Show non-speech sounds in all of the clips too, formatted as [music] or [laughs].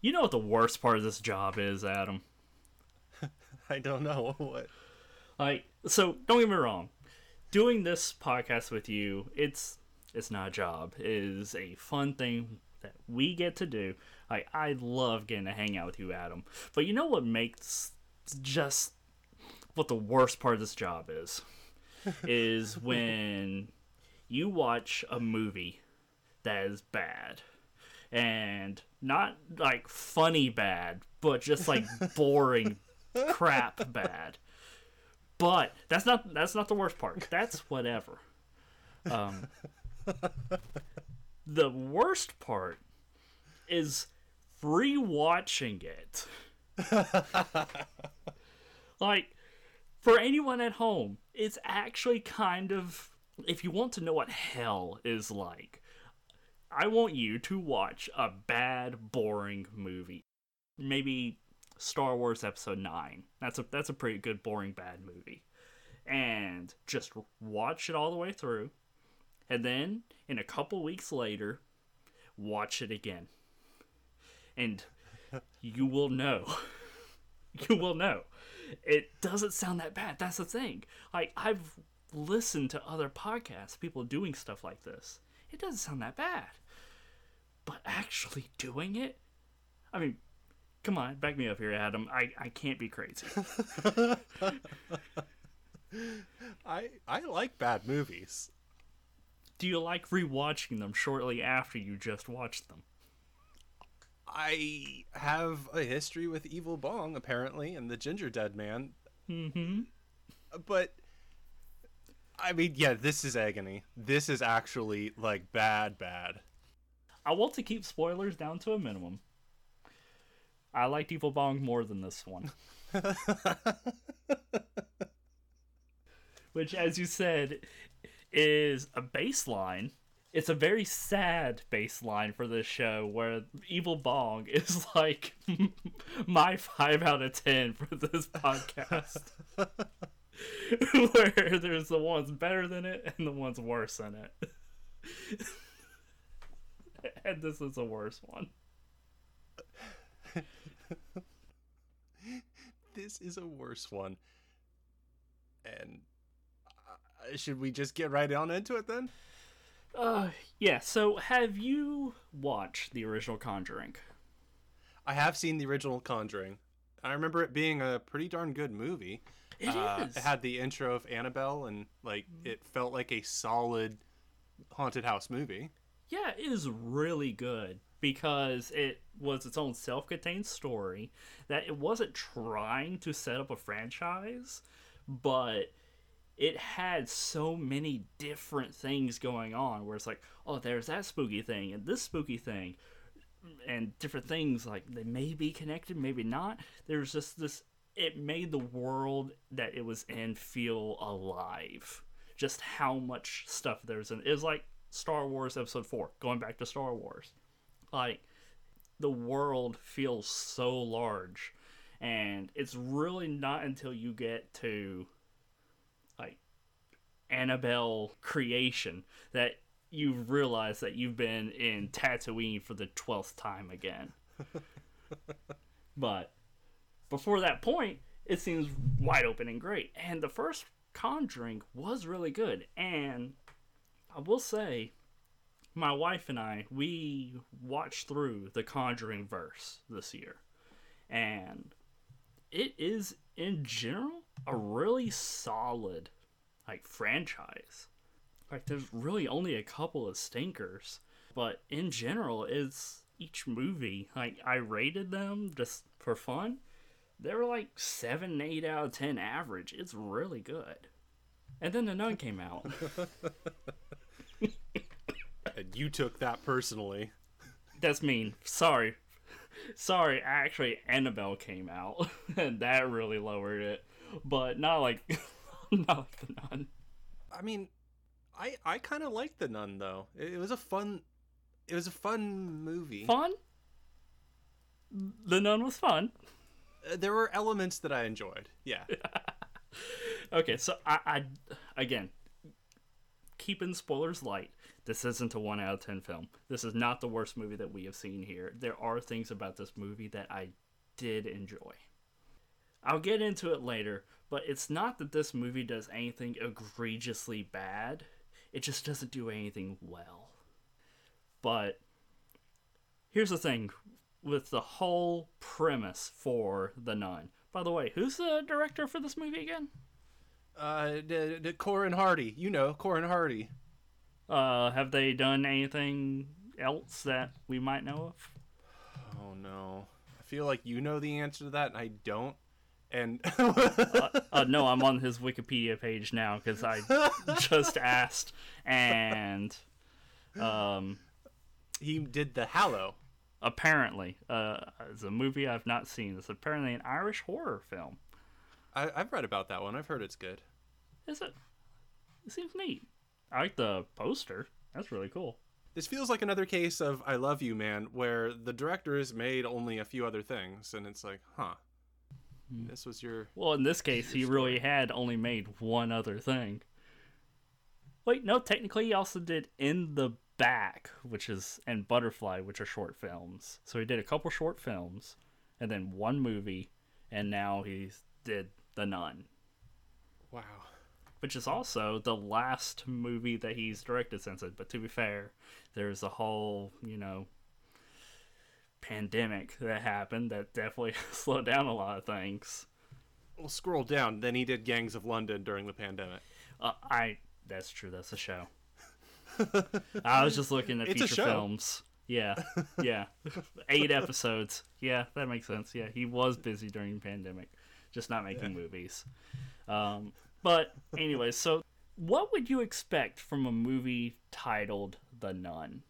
You know what the worst part of this job is, Adam? [laughs] I don't know [laughs] what. Like, so don't get me wrong. Doing this podcast with you, it's it's not a job. It is a fun thing that we get to do. Like, I love getting to hang out with you, Adam. But you know what makes just what the worst part of this job is? [laughs] is when you watch a movie that is bad and not like funny bad, but just like [laughs] boring [laughs] crap bad. But that's not that's not the worst part. That's whatever. Um, [laughs] the worst part is rewatching it. like for anyone at home, it's actually kind of if you want to know what hell is like, I want you to watch a bad, boring movie. Maybe Star Wars Episode 9. That's a that's a pretty good boring bad movie. And just watch it all the way through. And then in a couple weeks later, watch it again. And [laughs] you will know. [laughs] you will know. It doesn't sound that bad. That's the thing. Like I've listened to other podcasts, people doing stuff like this. It doesn't sound that bad. But actually doing it, I mean, come on, back me up here, Adam. I, I can't be crazy. [laughs] I I like bad movies. Do you like rewatching them shortly after you just watched them? I have a history with Evil Bong apparently and the Gingerdead Man. Mm-hmm. But I mean, yeah, this is agony. This is actually like bad, bad. I want to keep spoilers down to a minimum. I liked Evil Bong more than this one. [laughs] Which, as you said, is a baseline. It's a very sad baseline for this show where Evil Bong is [laughs] like [laughs] my 5 out of 10 for this podcast. [laughs] where there's the ones better than it and the ones worse than it. [laughs] and this is the worst one. [laughs] this is a worse one. And uh, should we just get right on into it then? Uh, yeah. So, have you watched the original Conjuring? I have seen the original Conjuring. I remember it being a pretty darn good movie. It uh, is. It had the intro of Annabelle, and like it felt like a solid haunted house movie. Yeah, it is really good because it was its own self-contained story that it wasn't trying to set up a franchise, but it had so many different things going on where it's like, oh, there's that spooky thing and this spooky thing and different things like they may be connected, maybe not. There's just this it made the world that it was in feel alive. Just how much stuff there's in it was like Star Wars Episode 4, going back to Star Wars. Like, the world feels so large. And it's really not until you get to, like, Annabelle creation that you realize that you've been in Tatooine for the 12th time again. [laughs] but before that point, it seems wide open and great. And the first Conjuring was really good. And I will say, my wife and I, we watched through the Conjuring verse this year. And it is, in general, a really solid, like, franchise. Like, there's really only a couple of stinkers. But in general, it's each movie. Like, I rated them just for fun they were like 7, 8 out of 10 average. It's really good. And then The Nun came out. and you took that personally. That's mean. Sorry. Sorry, actually, Annabelle came out, [laughs] and that really lowered it. But not like, [laughs] not like The Nun. I mean, I I kind of liked The Nun though. It, it was a fun, it was a fun movie. Fun. The Nun was fun. There were elements that I enjoyed. Yeah. [laughs] okay, so I, I again keeping spoilers light. This isn't a 1 out of 10 film. This is not the worst movie that we have seen here. There are things about this movie that I did enjoy. I'll get into it later, but it's not that this movie does anything egregiously bad. It just doesn't do anything well. But here's the thing with the whole premise for The Nun. By the way, who's the director for this movie again? Uh, the, the Corin Hardy. You know, Corin Hardy. Uh, have they done anything else that we might know of? Oh no. I feel like you know the answer to that and I don't. And [laughs] uh, uh, no, I'm on his Wikipedia page now because I [laughs] just asked, and um, he did the Hallow. Apparently, uh, it's a movie I've not seen. It's apparently an Irish horror film. I, I've read about that one. I've heard it's good. Is it? It seems neat. I like the poster. That's really cool. This feels like another case of I Love You Man, where the directors made only a few other things, and it's like, huh. This was your. Well, in this case, he really had only made one other thing. Wait, no, technically, he also did In the Back, which is, and Butterfly, which are short films. So he did a couple short films, and then one movie, and now he did The Nun. Wow. Which is also the last movie that he's directed since it. But to be fair, there's a whole, you know, pandemic that happened that definitely [laughs] slowed down a lot of things. Well, scroll down. Then he did Gangs of London during the pandemic. Uh, I. That's true. That's a show. [laughs] I was just looking at It's feature films. Yeah, yeah, [laughs] eight episodes. Yeah, that makes sense. Yeah, he was busy during the pandemic, just not making movies. Um, but anyway, so what would you expect from a movie titled The Nun?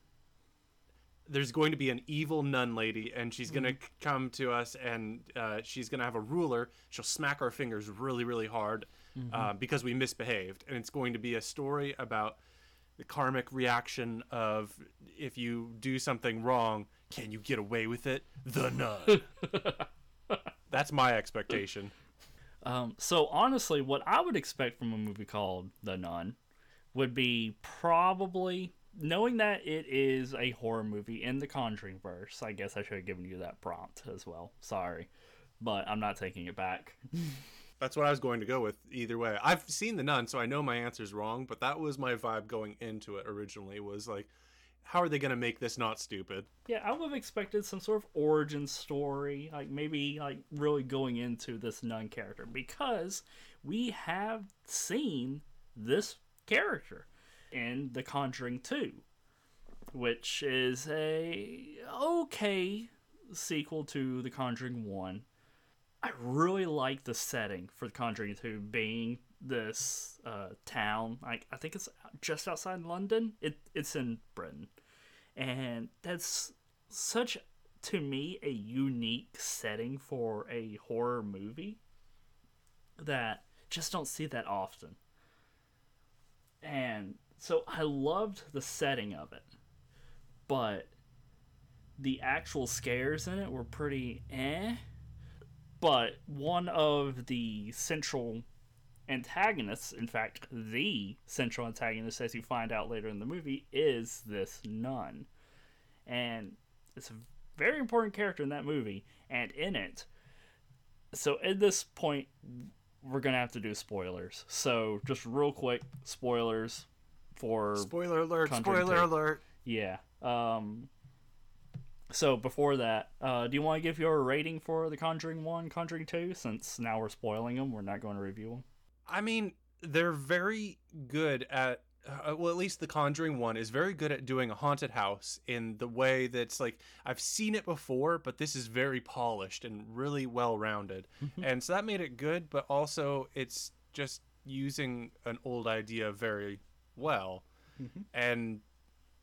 There's going to be an evil nun lady, and she's going to come to us, and uh, she's going to have a ruler. She'll smack our fingers really, really hard uh, because we misbehaved. And it's going to be a story about the karmic reaction of if you do something wrong, can you get away with it? The nun. [laughs] That's my expectation. Um, so honestly, what I would expect from a movie called The Nun would be probably knowing that it is a horror movie in the Conjuring verse. I guess I should have given you that prompt as well. Sorry, but I'm not taking it back. [laughs] That's what I was going to go with either way. I've seen The Nun, so I know my answer's wrong, but that was my vibe going into it originally was like, how are they going to make this not stupid? Yeah, I would have expected some sort of origin story, like maybe like really going into this nun character because we have seen this character in The Conjuring 2, which is a okay sequel to The Conjuring 1. I really like the setting for The Conjuring 2 being this uh, town. Like I think it's just outside London. It it's in Britain and that's such to me a unique setting for a horror movie that just don't see that often and so i loved the setting of it but the actual scares in it were pretty eh but one of the central antagonists, in fact, the central antagonist, as you find out later in the movie, is this nun. And it's a very important character in that movie, and in it. So, at this point, we're going to have to do spoilers. So, just real quick spoilers for. Spoiler alert, spoiler alert. Yeah. Um, so, before that, uh, do you want to give your rating for The Conjuring 1, Conjuring 2? Since now we're spoiling them, we're not going to review them. I mean, they're very good at. Uh, well, at least the Conjuring one is very good at doing a haunted house in the way that's like I've seen it before, but this is very polished and really well rounded, and so that made it good. But also, it's just using an old idea very well, and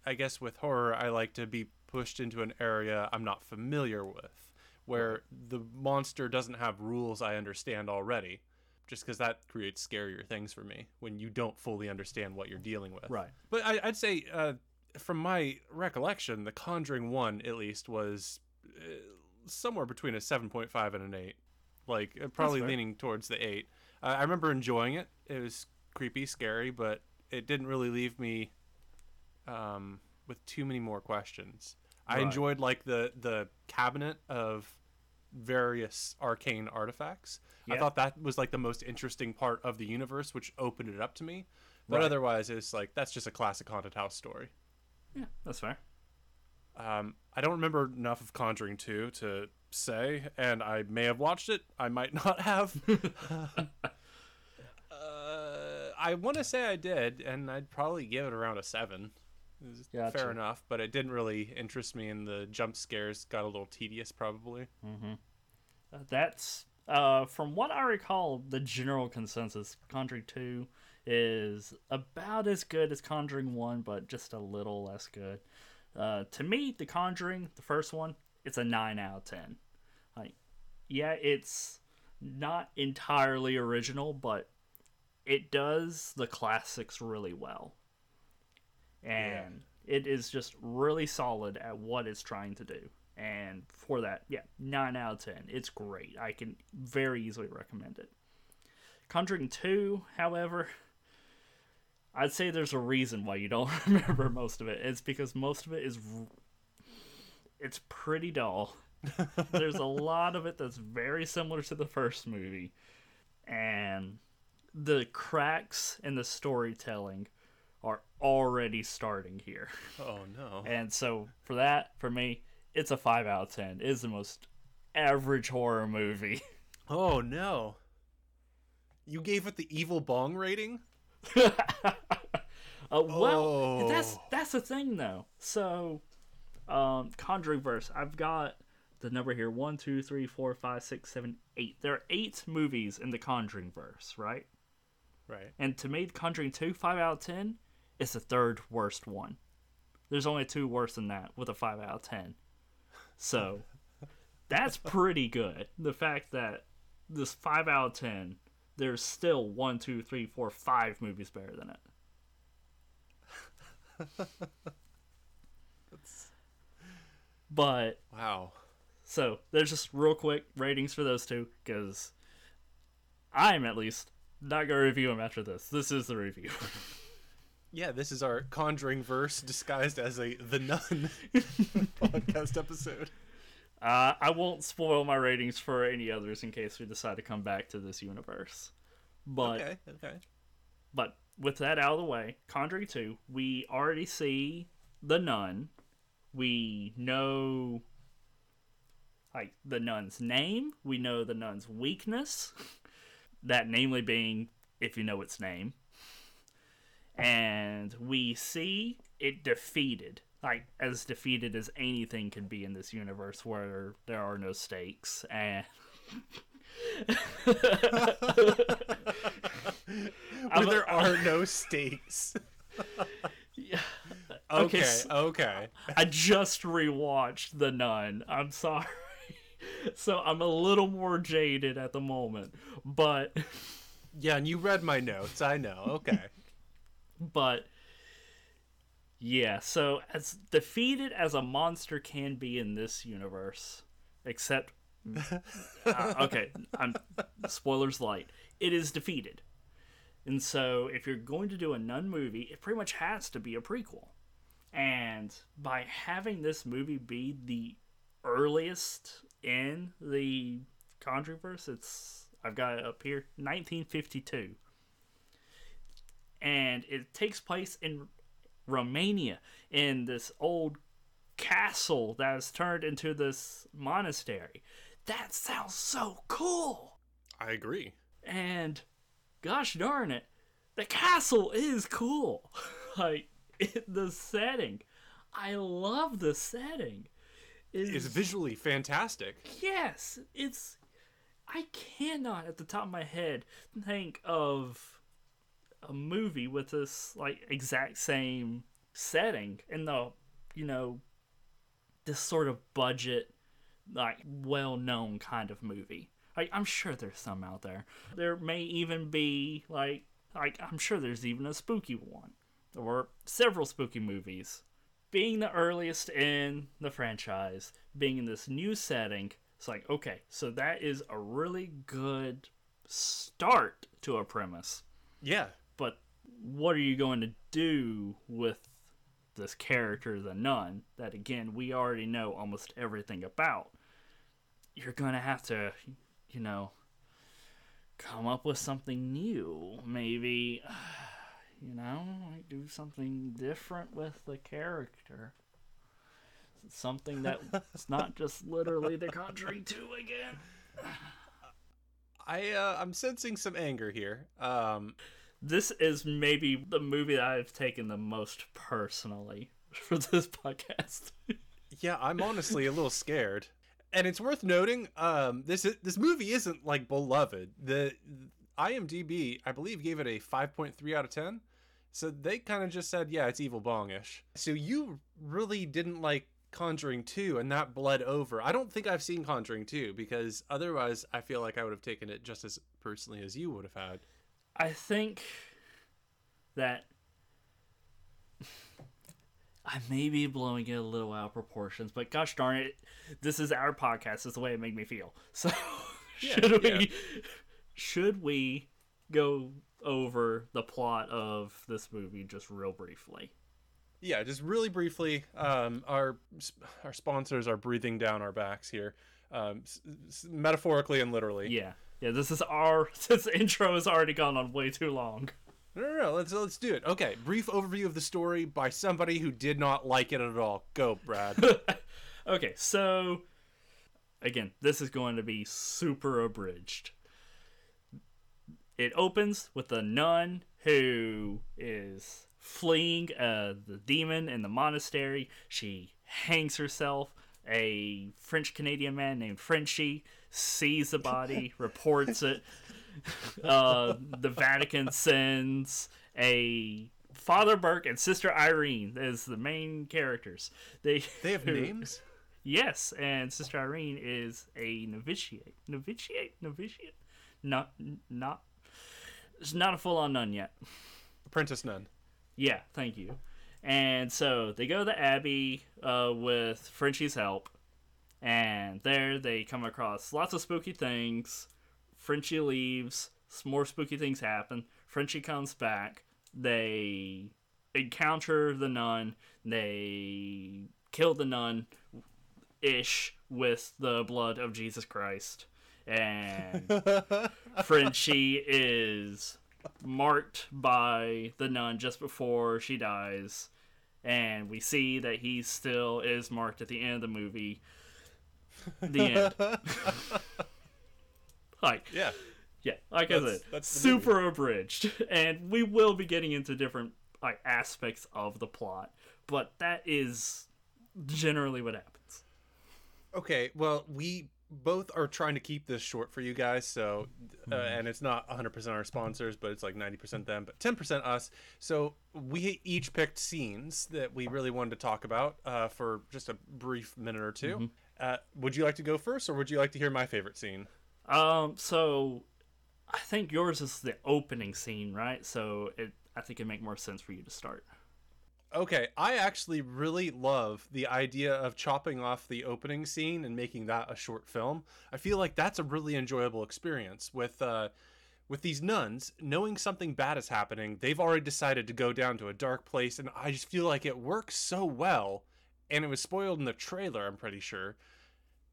I guess with horror, I like to be pushed into an area I'm not familiar with, where the monster doesn't have rules I understand already just because that creates scarier things for me when you don't fully understand what you're dealing with. Right. But I, I'd say, uh, from my recollection, The Conjuring One at least was uh, somewhere between a seven point five and an eight, like uh, probably leaning towards the eight. Uh, I remember enjoying it. It was creepy, scary, but it didn't really leave me um, with too many more questions. I enjoyed like the the cabinet of various arcane artifacts. I thought that was like the most interesting part of the universe, which opened it up to me. But Right. otherwise, it's like that's just a classic haunted house story. Yeah, that's fair. Um, I don't remember enough of Conjuring 2 to say, and I may have watched it. I might [laughs] not have. [laughs] uh, I want to say I did, and I'd probably give it around a 7. Gotcha. Fair enough, but it didn't really interest me, and the jump scares got a little tedious, probably. Uh, That's uh, from what I recall, the general consensus. Conjuring Two is about as good as Conjuring One, but just a little less good. Uh, to me, The Conjuring, the first one, it's a nine out of ten. Like, yeah, it's not entirely original, but it does the classics really well, and it is just really solid at what it's trying to do. And for that, yeah, 9 out of 10. It's great. I can very easily recommend it. Conjuring 2, however, I'd say there's a reason why you don't [laughs] remember most of it. It's because most of it is it's pretty dull. [laughs] there's a lot of it that's very similar to the first movie. And the cracks in the storytelling are already starting here. Oh, no. [laughs] And so for that, for me, it's a five out of ten. It is the most average horror movie. [laughs] Oh, no. You gave it the evil bong rating? uh, well, that's Oh. that's the thing though. So, um, Conjuring verse. I've got the number here: one, two, three, four, five, six, seven, eight. There are eight movies in the Conjuring verse, right? Right. And to me, Conjuring two, five out of ten, is the third worst one. There's only two worse than that with a five out of ten. So [laughs] that's pretty good. The fact that this five out of ten, there's still one, two, three, four, five movies better than it. [laughs] But Wow. so there's just real quick ratings for those two because I'm at least not gonna review them after this. This is the review. [laughs] Yeah, this is our Conjuring verse disguised as a The Nun [laughs] podcast episode. Uh, I won't spoil my ratings for any others in case we decide to come back to this universe. But Okay, okay. but with that out of the way, Conjuring 2, we already see the nun. We know like the nun's name, we know the nun's weakness, [laughs] that namely being if you know its name. And we see it defeated, like as defeated as anything can be in this universe where there are no stakes and [laughs] Where there are no stakes. Yeah. Okay, s- okay. I just rewatched The Nun. I'm sorry. [laughs] So I'm a little more jaded at the moment, but Yeah, and you read my notes. I know. Okay. But yeah, so as defeated as a monster can be in this universe, except [laughs] uh, okay, I'm spoilers light. It is defeated. And so if you're going to do a nun movie, it pretty much has to be a prequel. And by having this movie be the earliest in the Conjureverse, it's I've got it up here, 1952 and it takes place in Romania in this old castle that is turned into this monastery. That sounds so cool. I agree. And gosh darn it, the castle is cool. [laughs] like it, the setting, I love the setting. It's Is visually fantastic. yes, it's. I cannot, at the top of my head, think of a movie with this like exact same setting and the you know this sort of budget like well-known kind of movie. Like i'm sure there's some out there. There may even be like like i'm sure there's even a spooky one. Or several spooky movies. Being the earliest in the franchise being in this new setting it's like okay so that is a really good start to a premise. Yeah. But what are you going to do with this character, the nun, that again we already know almost everything about. You're gonna have to, you know, come up with something new. Maybe, [sighs] you know, like do something different with the character. Something that's [laughs] not just literally The Conjuring 2 again. I uh, I'm sensing some anger here. Um, this is maybe the movie that I've taken the most personally [laughs] for this podcast. yeah, I'm honestly a little scared. And it's worth noting, um, this this movie isn't like beloved. The IMDb, I believe, gave it a 5.3 out of 10. So they kind of just said, yeah, it's evil bongish. So you really didn't like Conjuring 2 and that bled over. I don't think I've seen Conjuring 2 because otherwise I feel like I would have taken it just as personally as you would have had. I think that [laughs] I may be blowing it a little out of proportions, but gosh darn it, this is our podcast. This is the way it made me feel. [laughs] So yeah, should we yeah. [laughs] should we go over the plot of this movie just real briefly? Yeah, just really briefly. Um, our our sponsors are breathing down our backs here, um, s- s- metaphorically and literally. Yeah, yeah, this is our [laughs] this intro has already gone on way too long. No, no, no. Let's let's do it. Okay, brief overview of the story by somebody who did not like it at all. Go, Brad. [laughs] okay, so again, this is going to be super abridged. It opens with a nun who is fleeing uh, the demon in the monastery. She hangs herself. A French Canadian man named Frenchie sees the body, [laughs] reports it. Uh, the Vatican sends a Father Burke and Sister Irene as the main characters. They they have [laughs] names. Yes, and Sister Irene is a novitiate. Novitiate, novitiate, not not. It's not a full on nun yet. Apprentice nun. Yeah, thank you. And so they go to the Abbey uh, with Frenchie's help, and there they come across lots of spooky things. Frenchie leaves, some more spooky things happen. Frenchie comes back. They encounter the nun. They kill the nun ish with the blood of Jesus Christ. And [laughs] Frenchie is marked by the nun just before she dies. And we see that he still is marked at the end of the movie. [laughs] The end. [laughs] like, yeah. Yeah, like that's, I said, that's super movie. abridged. And we will be getting into different like aspects of the plot, but that is generally what happens. Okay, well, we both are trying to keep this short for you guys so uh, mm-hmm. and it's not 100% our sponsors but it's like 90% them but 10% us. So we each picked scenes that we really wanted to talk about uh, for just a brief minute or 2 mm-hmm. uh, would you like to go first or would you like to hear my favorite scene? Um so i think yours is the opening scene right? So it i think it'd make more sense for you to start Okay, I actually really love the idea of chopping off the opening scene and making that a short film. I feel like that's a really enjoyable experience with uh with these nuns knowing something bad is happening. They've already decided to go down to a dark place and I just feel like it works so well and it was spoiled in the trailer, I'm pretty sure.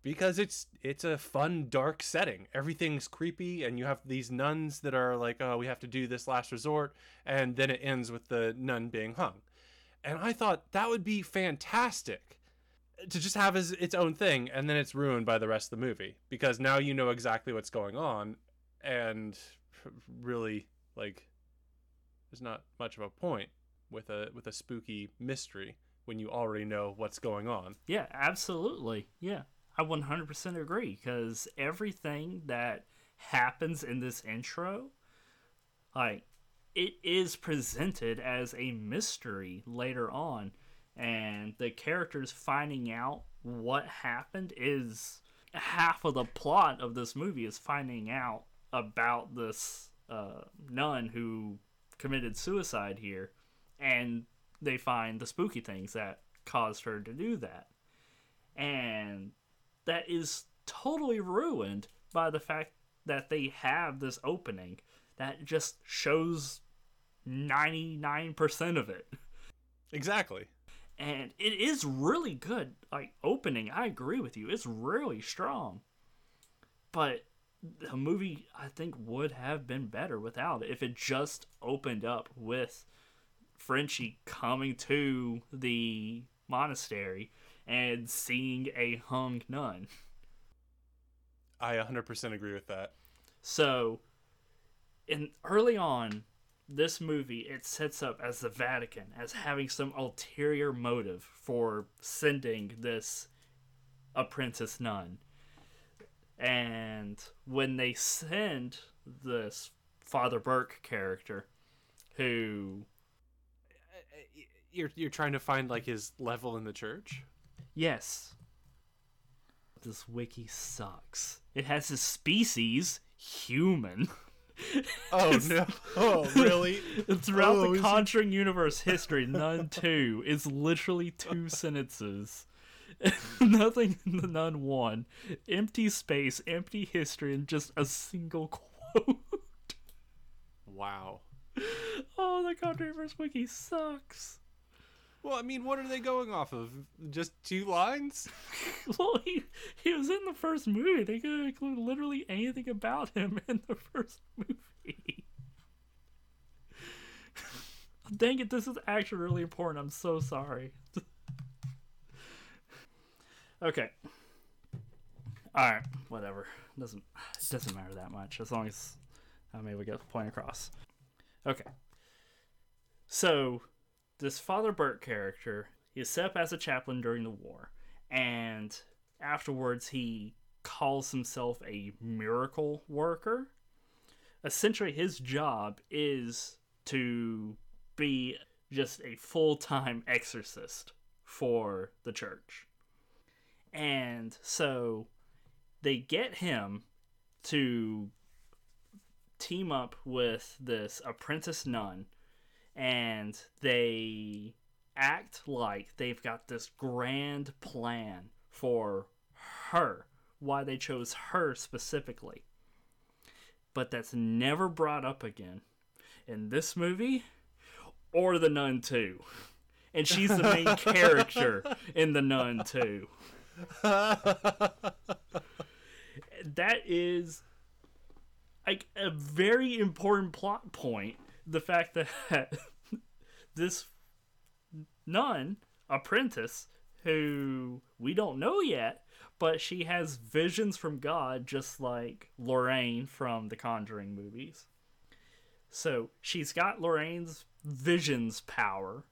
Because it's it's a fun dark setting. Everything's creepy and you have these nuns that are like, "Oh, we have to do this last resort." And then it ends with the nun being hung and I thought that would be fantastic to just have as its own thing, and then it's ruined by the rest of the movie because now you know exactly what's going on, and really like there's not much of a point with a with a spooky mystery when you already know what's going on. Yeah, absolutely. Yeah. I 100% agree cuz everything that happens in this intro like it is presented as a mystery later on and the characters finding out what happened is half of the plot of this movie is finding out about this uh, nun who committed suicide here and they find the spooky things that caused her to do that. And that is totally ruined by the fact that they have this opening that just shows 99% of it. Exactly. and it is really good. Like opening, I agree with you. It's really strong. But the movie I think would have been better without it if it just opened up with Frenchie coming to the monastery and seeing a hung nun. I 100% agree with that. So, in early on, this movie it sets up as the Vatican as having some ulterior motive for sending this apprentice nun. And when they send this Father Burke character, who uh, uh, You're you're trying to find like his level in the church? yes, this wiki sucks. It has his species human. [laughs] Oh [laughs] no. [laughs] Oh, really? Throughout Oh, the it- Conjuring universe history, Nun 2 is literally two [laughs] sentences. Nothing in the Nun 1. Empty space, empty history, and just a single quote. wow. oh, the Conjuring universe wiki sucks. Well, I mean, what are they going off of? Just two lines? [laughs] Well, he, he was in the first movie. They could include literally anything about him in the first movie. [laughs] Dang it, this is actually really important. I'm so sorry. [laughs] okay. Alright, whatever. Doesn't it doesn't matter that much as long as I'm able to get the point across. Okay. So this Father Burke character, is set up as a chaplain during the war, and afterwards he calls himself a miracle worker. Essentially, his job is to be just a full time exorcist for the church. And so they get him to team up with this apprentice nun and they act like they've got this grand plan for her, why they chose her specifically. But that's never brought up again in this movie or The Nun 2. And she's the main [laughs] character in The Nun 2. [laughs] That is like a very important plot point. The fact that [laughs] this nun apprentice who we don't know yet, but she has visions from God, just like Lorraine from the Conjuring movies. So she's got Lorraine's visions power,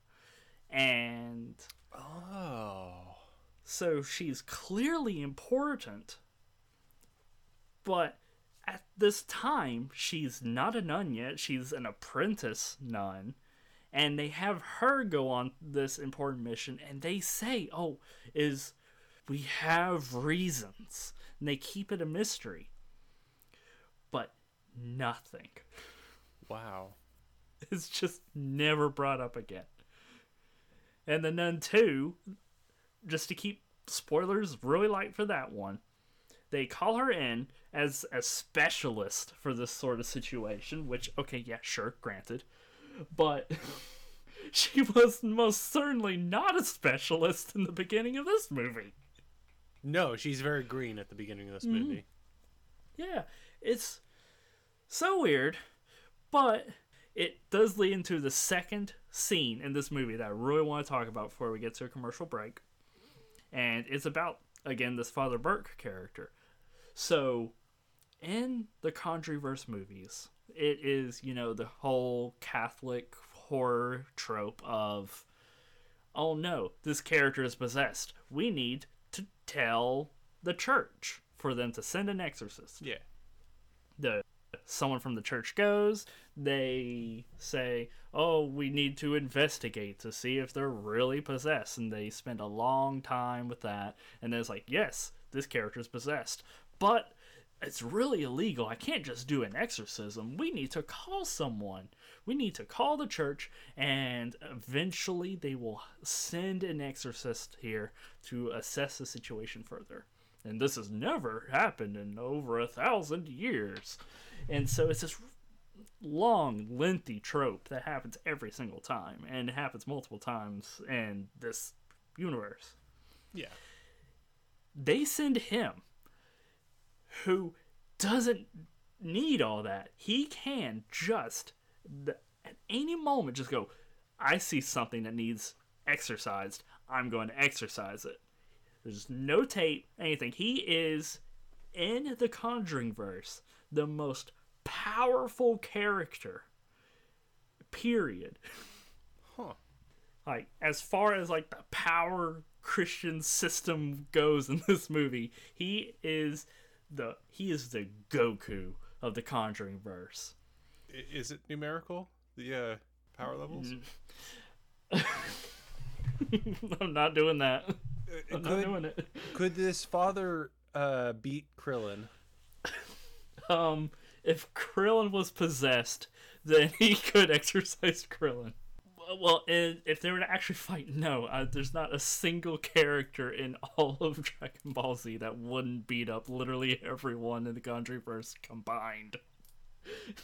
and Oh. so she's clearly important. But at this time, she's not a nun yet. She's an apprentice nun. And they have her go on this important mission, and they say, Oh, is we have reasons. And they keep it a mystery. But nothing. Wow. [laughs] It's just never brought up again. And the Nun 2, just to keep spoilers really light for that one, they call her in as a specialist for this sort of situation, which, okay, yeah, sure, granted. But [laughs] she was most certainly not a specialist in the beginning of this movie. No, she's very green at the beginning of this mm-hmm. movie. Yeah, it's so weird, but it does lead into the second scene in this movie that I really want to talk about before we get to a commercial break. And it's about, again, this Father Burke character. So, in the Conjureverse movies, it is, you know, the whole Catholic horror trope of, oh no, this character is possessed. We need to tell the church for them to send an exorcist Yeah. the someone from the church goes they say oh we need to investigate to see if they're really possessed and they spend a long time with that and then it's like yes this character is possessed but it's really illegal i can't just do an exorcism we need to call someone we need to call the church and eventually they will send an exorcist here to assess the situation further and this has never happened in over a thousand years. And so it's this long, lengthy trope that happens every single time, and it happens multiple times in this universe. Yeah. They send him, who doesn't need all that. He can just at any moment just go. I see something that needs exercised. I'm going to exercise it. There's no tape, anything. He is in the Conjuring verse the most powerful character. Period. Huh. Like as far as like the power Christian system goes in this movie, he is the he is the Goku of the Conjuring verse. Is it numerical? The uh, power levels? [laughs] I'm not doing that. Uh, I'm not doing it. could this father uh, beat Krillin? Um, if Krillin was possessed, then he could [laughs] exercise Krillin. Well, if they were to actually fight, no, uh, there's not a single character in [laughs] all of Dragon Ball Z that wouldn't beat up literally everyone in the Conjuring verse combined.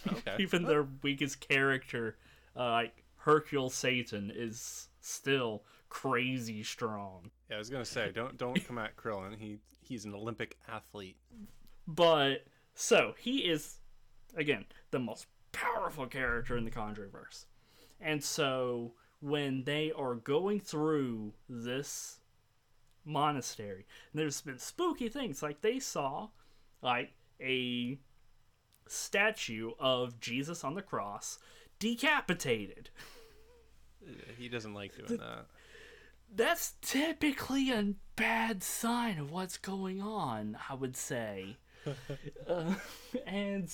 Okay. [laughs] Even their weakest character, uh, like Hercule Satan, is still crazy strong. Yeah, I was gonna say, don't don't come at Krillin. He he's an Olympic athlete. But so he is again the most powerful character in the Conjuring verse. And so when they are going through this monastery, there's been spooky things like they saw like a statue of Jesus on the cross decapitated. He doesn't like doing that. That's typically a bad sign of what's going on, I would say. [laughs] uh, [laughs] and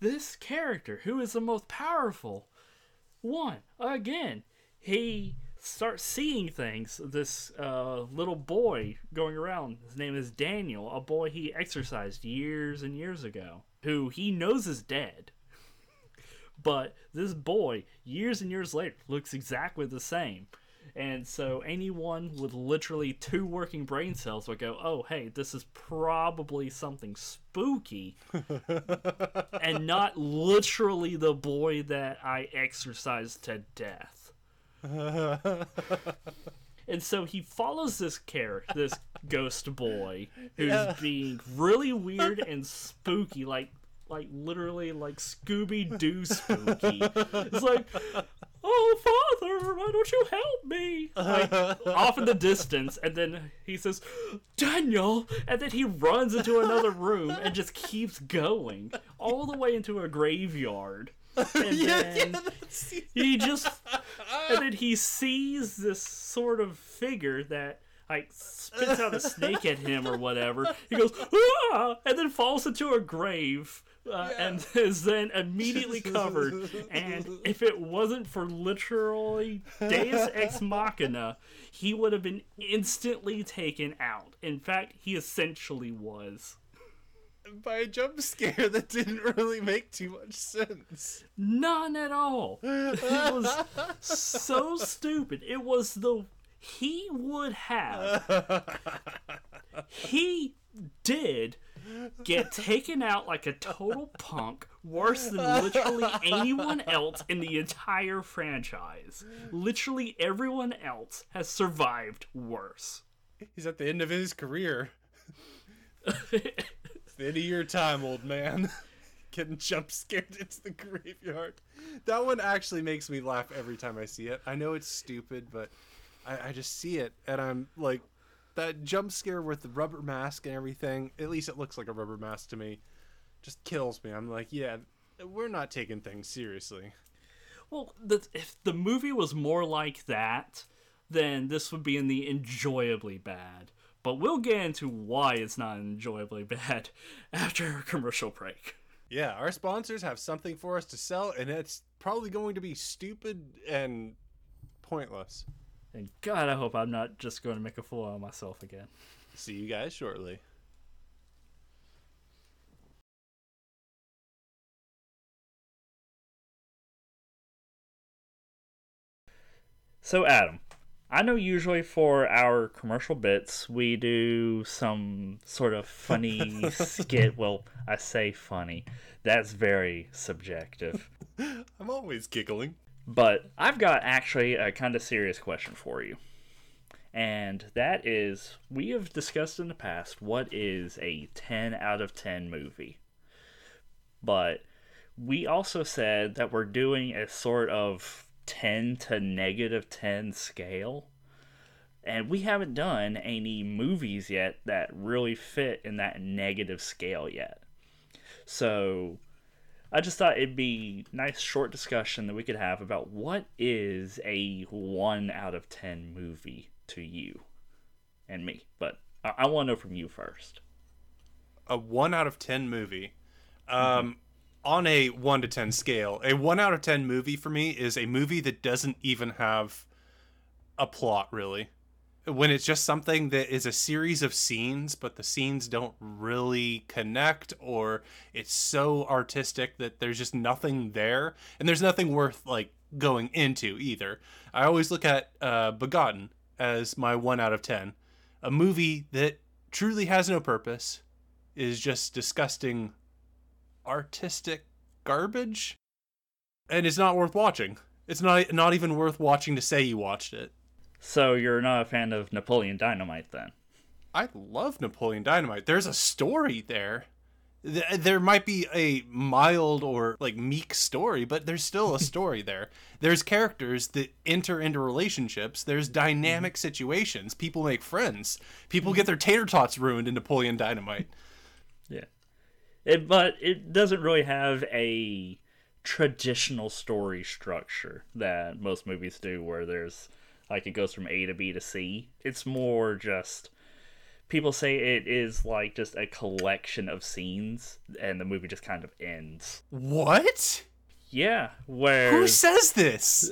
this character, who is the most powerful one, again, he starts seeing things. This uh, little boy going around, his name is Daniel, a boy he exercised years and years ago, who he knows is dead. [laughs] But this boy, years and years later, looks exactly the same. And so anyone with literally two working brain cells would go, oh, hey, this is probably something spooky [laughs] and not literally the boy that I exercised to death. [laughs] And so he follows this character, this ghost boy, [laughs] who's Yeah. being really weird and spooky, like like literally like Scooby Doo spooky. It's like, oh father, why don't you help me? Like off in the distance, and then he says, Daniel, and then he runs into another room and just keeps going all the way into a graveyard. And [laughs] then [laughs] he just and then he sees this sort of figure that like spits out a snake at him or whatever. He goes ah! and then falls into a grave. Uh, and [laughs] is then immediately [laughs] covered. And if it wasn't for literally Deus Ex Machina, he would have been instantly taken out. In fact, he essentially was. By a jump scare that didn't really make too much sense. None at all. It was [laughs] so stupid. It was the he would have he did get taken out like a total punk worse than literally anyone else in the entire franchise. Literally everyone else has survived worse. He's at the end of his career. Of your time, old man. Getting jump scared into the graveyard. That one actually makes me laugh every time I see it. I know it's stupid, but I, I just see it and I'm like, that jump scare with the rubber mask and everything. At least it looks like a rubber mask to me. Just kills me. I'm like, yeah, we're not taking things seriously. Well, the, if the movie was more like that, then this would be in the enjoyably bad. But we'll get into why it's not enjoyably [laughs] bad after a commercial break. Yeah, our sponsors have something for us to sell, and it's probably going to be stupid and pointless. And God, I hope I'm not just going to make a fool out of myself again. See you guys shortly. So, Adam, I know usually for our commercial bits, we do some sort of funny [laughs] skit. Well, I say funny, that's very subjective. [laughs] I'm always giggling. But I've got actually a kind of serious question for you. And that is, we have discussed in the past what is a 10 out of 10 movie. But we also said that we're doing a sort of 10 to negative 10 scale. And we haven't done any movies yet that really fit in that negative scale yet. So I just thought it'd be nice short discussion that we could have about what is a 1 out of 10 movie to you and me. But I, I want to know from you first. A 1 out of 10 movie. Um mm-hmm on a 1 to 10 scale, a 1 out of 10 movie for me is a movie that doesn't even have a plot really. When it's just something that is a series of scenes, but the scenes don't really connect, or it's so artistic that there's just nothing there, and there's nothing worth like going into either. I always look at uh, Begotten as my 1 out of 10. A movie that truly has no purpose, is just disgusting artistic garbage and it's not worth watching. It's not not even worth watching to say you watched it. So you're not a fan of Napoleon Dynamite then? I love Napoleon Dynamite. There's a story there. There might be a mild or like meek story, but there's still a [laughs] story there. There's characters that enter into relationships. There's dynamic mm-hmm. situations. People make friends. People get mm-hmm. their tater tots ruined in Napoleon Dynamite. [laughs] Yeah. It, but it doesn't really have a traditional story structure that most movies do, where there's like it goes from A to B to C. It's more just people say it is like just a collection of scenes, and the movie just kind of ends. What? Yeah, where who says this?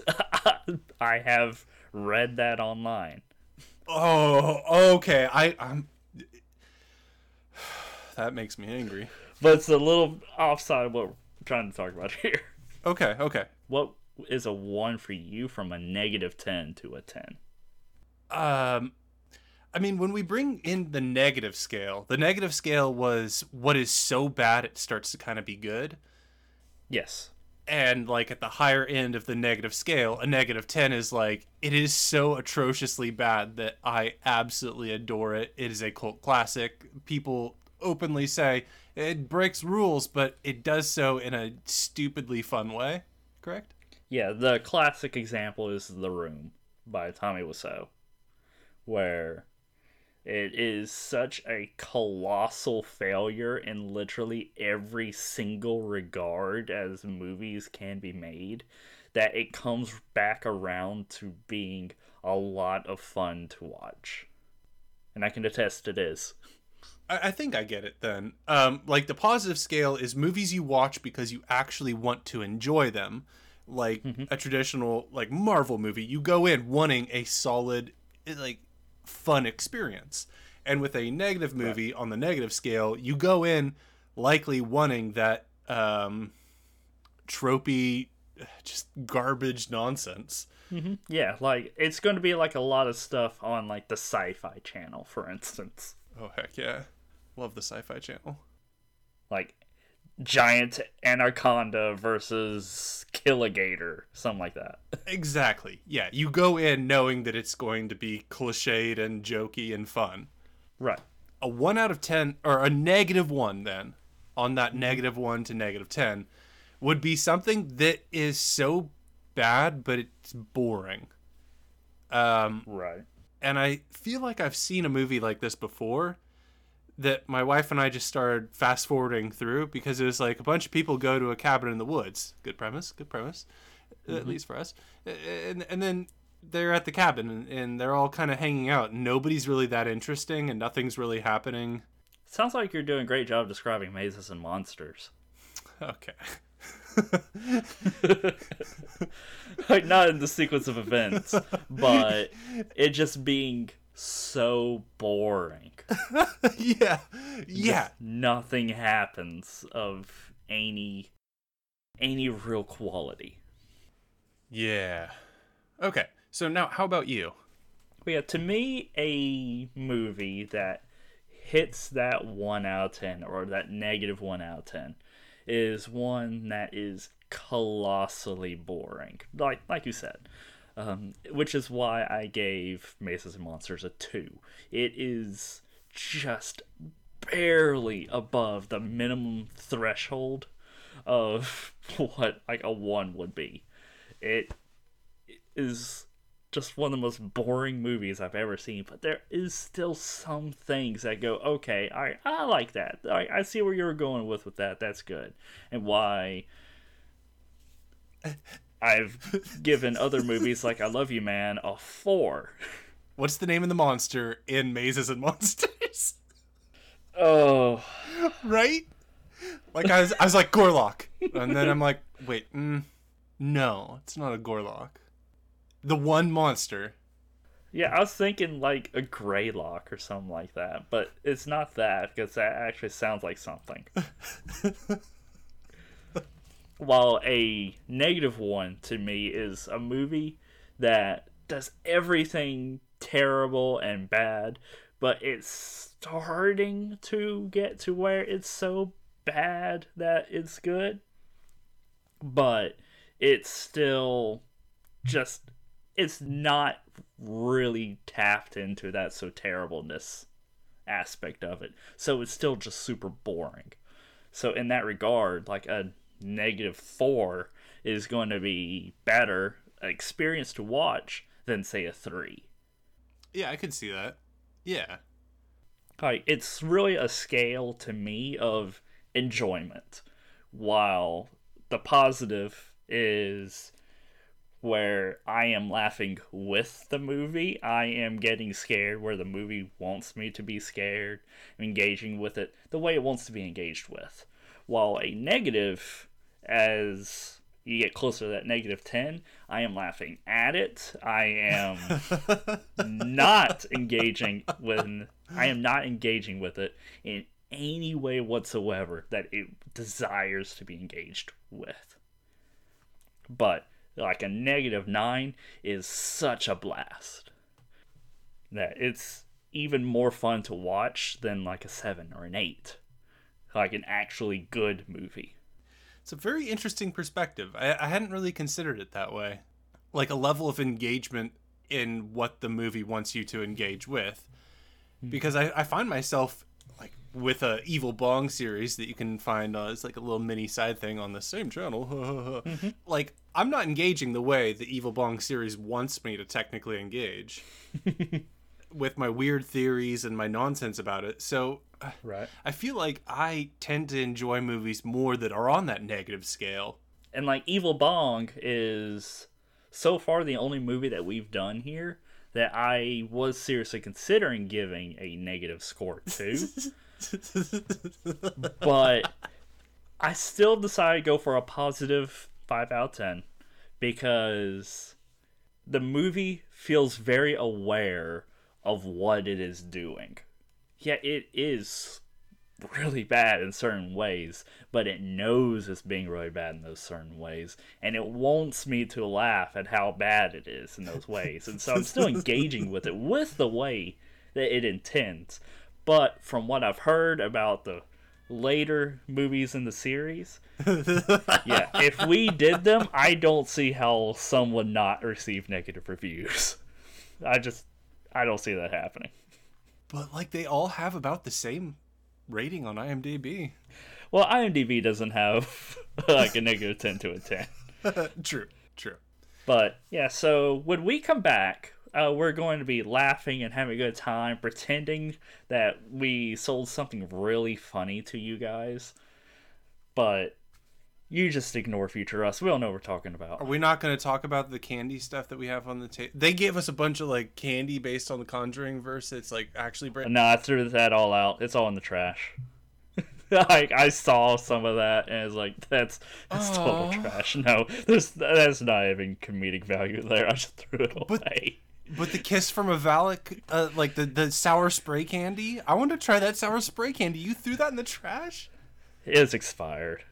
[laughs] I have read that online. Oh, okay. I I'm [sighs] that makes me angry but it's a little offside of what we're trying to talk about [laughs] here. Okay, okay. What is a one for you from a negative ten to a ten? Um, I mean, when we bring in the negative scale, the negative scale was what is so bad it starts to kind of be good. Yes. And like at the higher end of the negative scale, a negative 10 is like, it is so atrociously bad that I absolutely adore it. It is a cult classic. People openly say it breaks rules, but it does so in a stupidly fun way. Correct? Yeah, the classic example is The Room by Tommy Wiseau, where it is such a colossal failure in literally every single regard as movies can be made that it comes back around to being a lot of fun to watch. And I can attest it is. I, think I get it then. Um, like the positive scale is movies you watch because you actually want to enjoy them. Like mm-hmm. a traditional like Marvel movie, you go in wanting a solid, eh, like fun experience. And with a negative movie right. on the negative scale, you go in likely wanting that um, tropey, just garbage nonsense. Mm-hmm. Yeah, like it's going to be like a lot of stuff on like the Sci-Fi Channel, for instance. Oh heck yeah! Love the Sci Fi Channel. Like giant anaconda versus killigator, something like that. [laughs] exactly. Yeah, you go in knowing that it's going to be cliched and jokey and fun. Right. A 1 out of 10 or a negative 1 then on that negative 1 to negative 10 would be something that is so bad but it's boring. Um right. And I feel like I've seen a movie like this before that my wife and I just started fast forwarding through because it was like a bunch of people go to a cabin in the woods. Good premise, good premise, mm-hmm. at least for us. And and then they're at the cabin and, and they're all kind of hanging out. Nobody's really that interesting and nothing's really happening. Sounds like you're doing a great job describing mazes and monsters. Okay. [laughs] like not in the sequence of events, [laughs] but it just being so boring. [laughs] yeah. Yeah. Just nothing happens of any any real quality. Yeah. Okay. So now how about you? Yeah, to me a movie that hits that 1 out of 10 or that negative 1 out of 10 is one that is colossally boring. Like like you said, um, which is why I gave Mazes and Monsters a two. It is just barely above the minimum threshold of [laughs] what like a one would be. It is just one of the most boring movies I've ever seen, but there is still some things that go, okay, I I like that. I, I see where you're going with with that. That's good, and why [laughs] I've given other movies like I Love You Man a four. What's the name of the monster in Mazes and Monsters? Oh, right? Like I was, I was like Gorlock, and then I'm like, wait, mm, no, it's not a Gorlock. The one monster. Yeah, I was thinking like a Greylock or something like that, but it's not that because that actually sounds like something. [laughs] While a negative one to me is a movie that does everything terrible and bad, but it's starting to get to where it's so bad that it's good, but it's still just it's not really tapped into that so terribleness aspect of it. So it's still just super boring. So in that regard, like a negative 4 is going to be better experience to watch than say a 3. Yeah, I could see that. Yeah. Like it's really a scale to me of enjoyment while the positive is where I am laughing with the movie. I am getting scared where the movie wants me to be scared, engaging with it the way it wants to be engaged with. While a negative, as you get closer to that negative 10, I am laughing at it. I am [laughs] not engaging with I am not engaging with it in any way whatsoever that it desires to be engaged with. But like a negative nine is such a blast that it's even more fun to watch than like a seven or an eight, like an actually good movie. It's a very interesting perspective. I, I hadn't really considered it that way. Like a level of engagement in what the movie wants you to engage with. Because I, I find myself like with a Evil Bong series that you can find uh, it's like a little mini side thing on the same channel. [laughs] mm-hmm. Like I'm not engaging the way the Evil Bong series wants me to technically engage. [laughs] with my weird theories and my nonsense about it. So uh, right. I feel like I tend to enjoy movies more that are on that negative scale. And like Evil Bong is so far the only movie that we've done here that I was seriously considering giving a negative score to. [laughs] but I still decided to go for a positive 5 out of 10 because the movie feels very aware of what it is doing. Yeah, it is really bad in certain ways, but it knows it's being really bad in those certain ways, and it wants me to laugh at how bad it is in those ways. And so I'm still [laughs] engaging with it with the way that it intends. But from what I've heard about the later movies in the series, [laughs] yeah, if we did them, I don't see how some would not receive negative reviews. I just I don't see that happening. But like they all have about the same rating on IMDb. Well, IMDb doesn't have [laughs] like a negative 10 to a 10. [laughs] true, true. But yeah, so when we come back, uh, we're going to be laughing and having a good time, pretending that we sold something really funny to you guys. But you just ignore future us. We don't know what we're talking about. Are we not going to talk about the candy stuff that we have on the table? They gave us a bunch of like candy based on the Conjuring verse. It's like actually brand. No, I threw that all out. It's all in the trash. [laughs] like I saw some of that and it's like that's that's total trash. No, there's that's not even comedic value there. I just threw it away. But, but the kiss from a Valak, uh, like the the sour spray candy. I want to try that sour spray candy. You threw that in the trash. It's expired.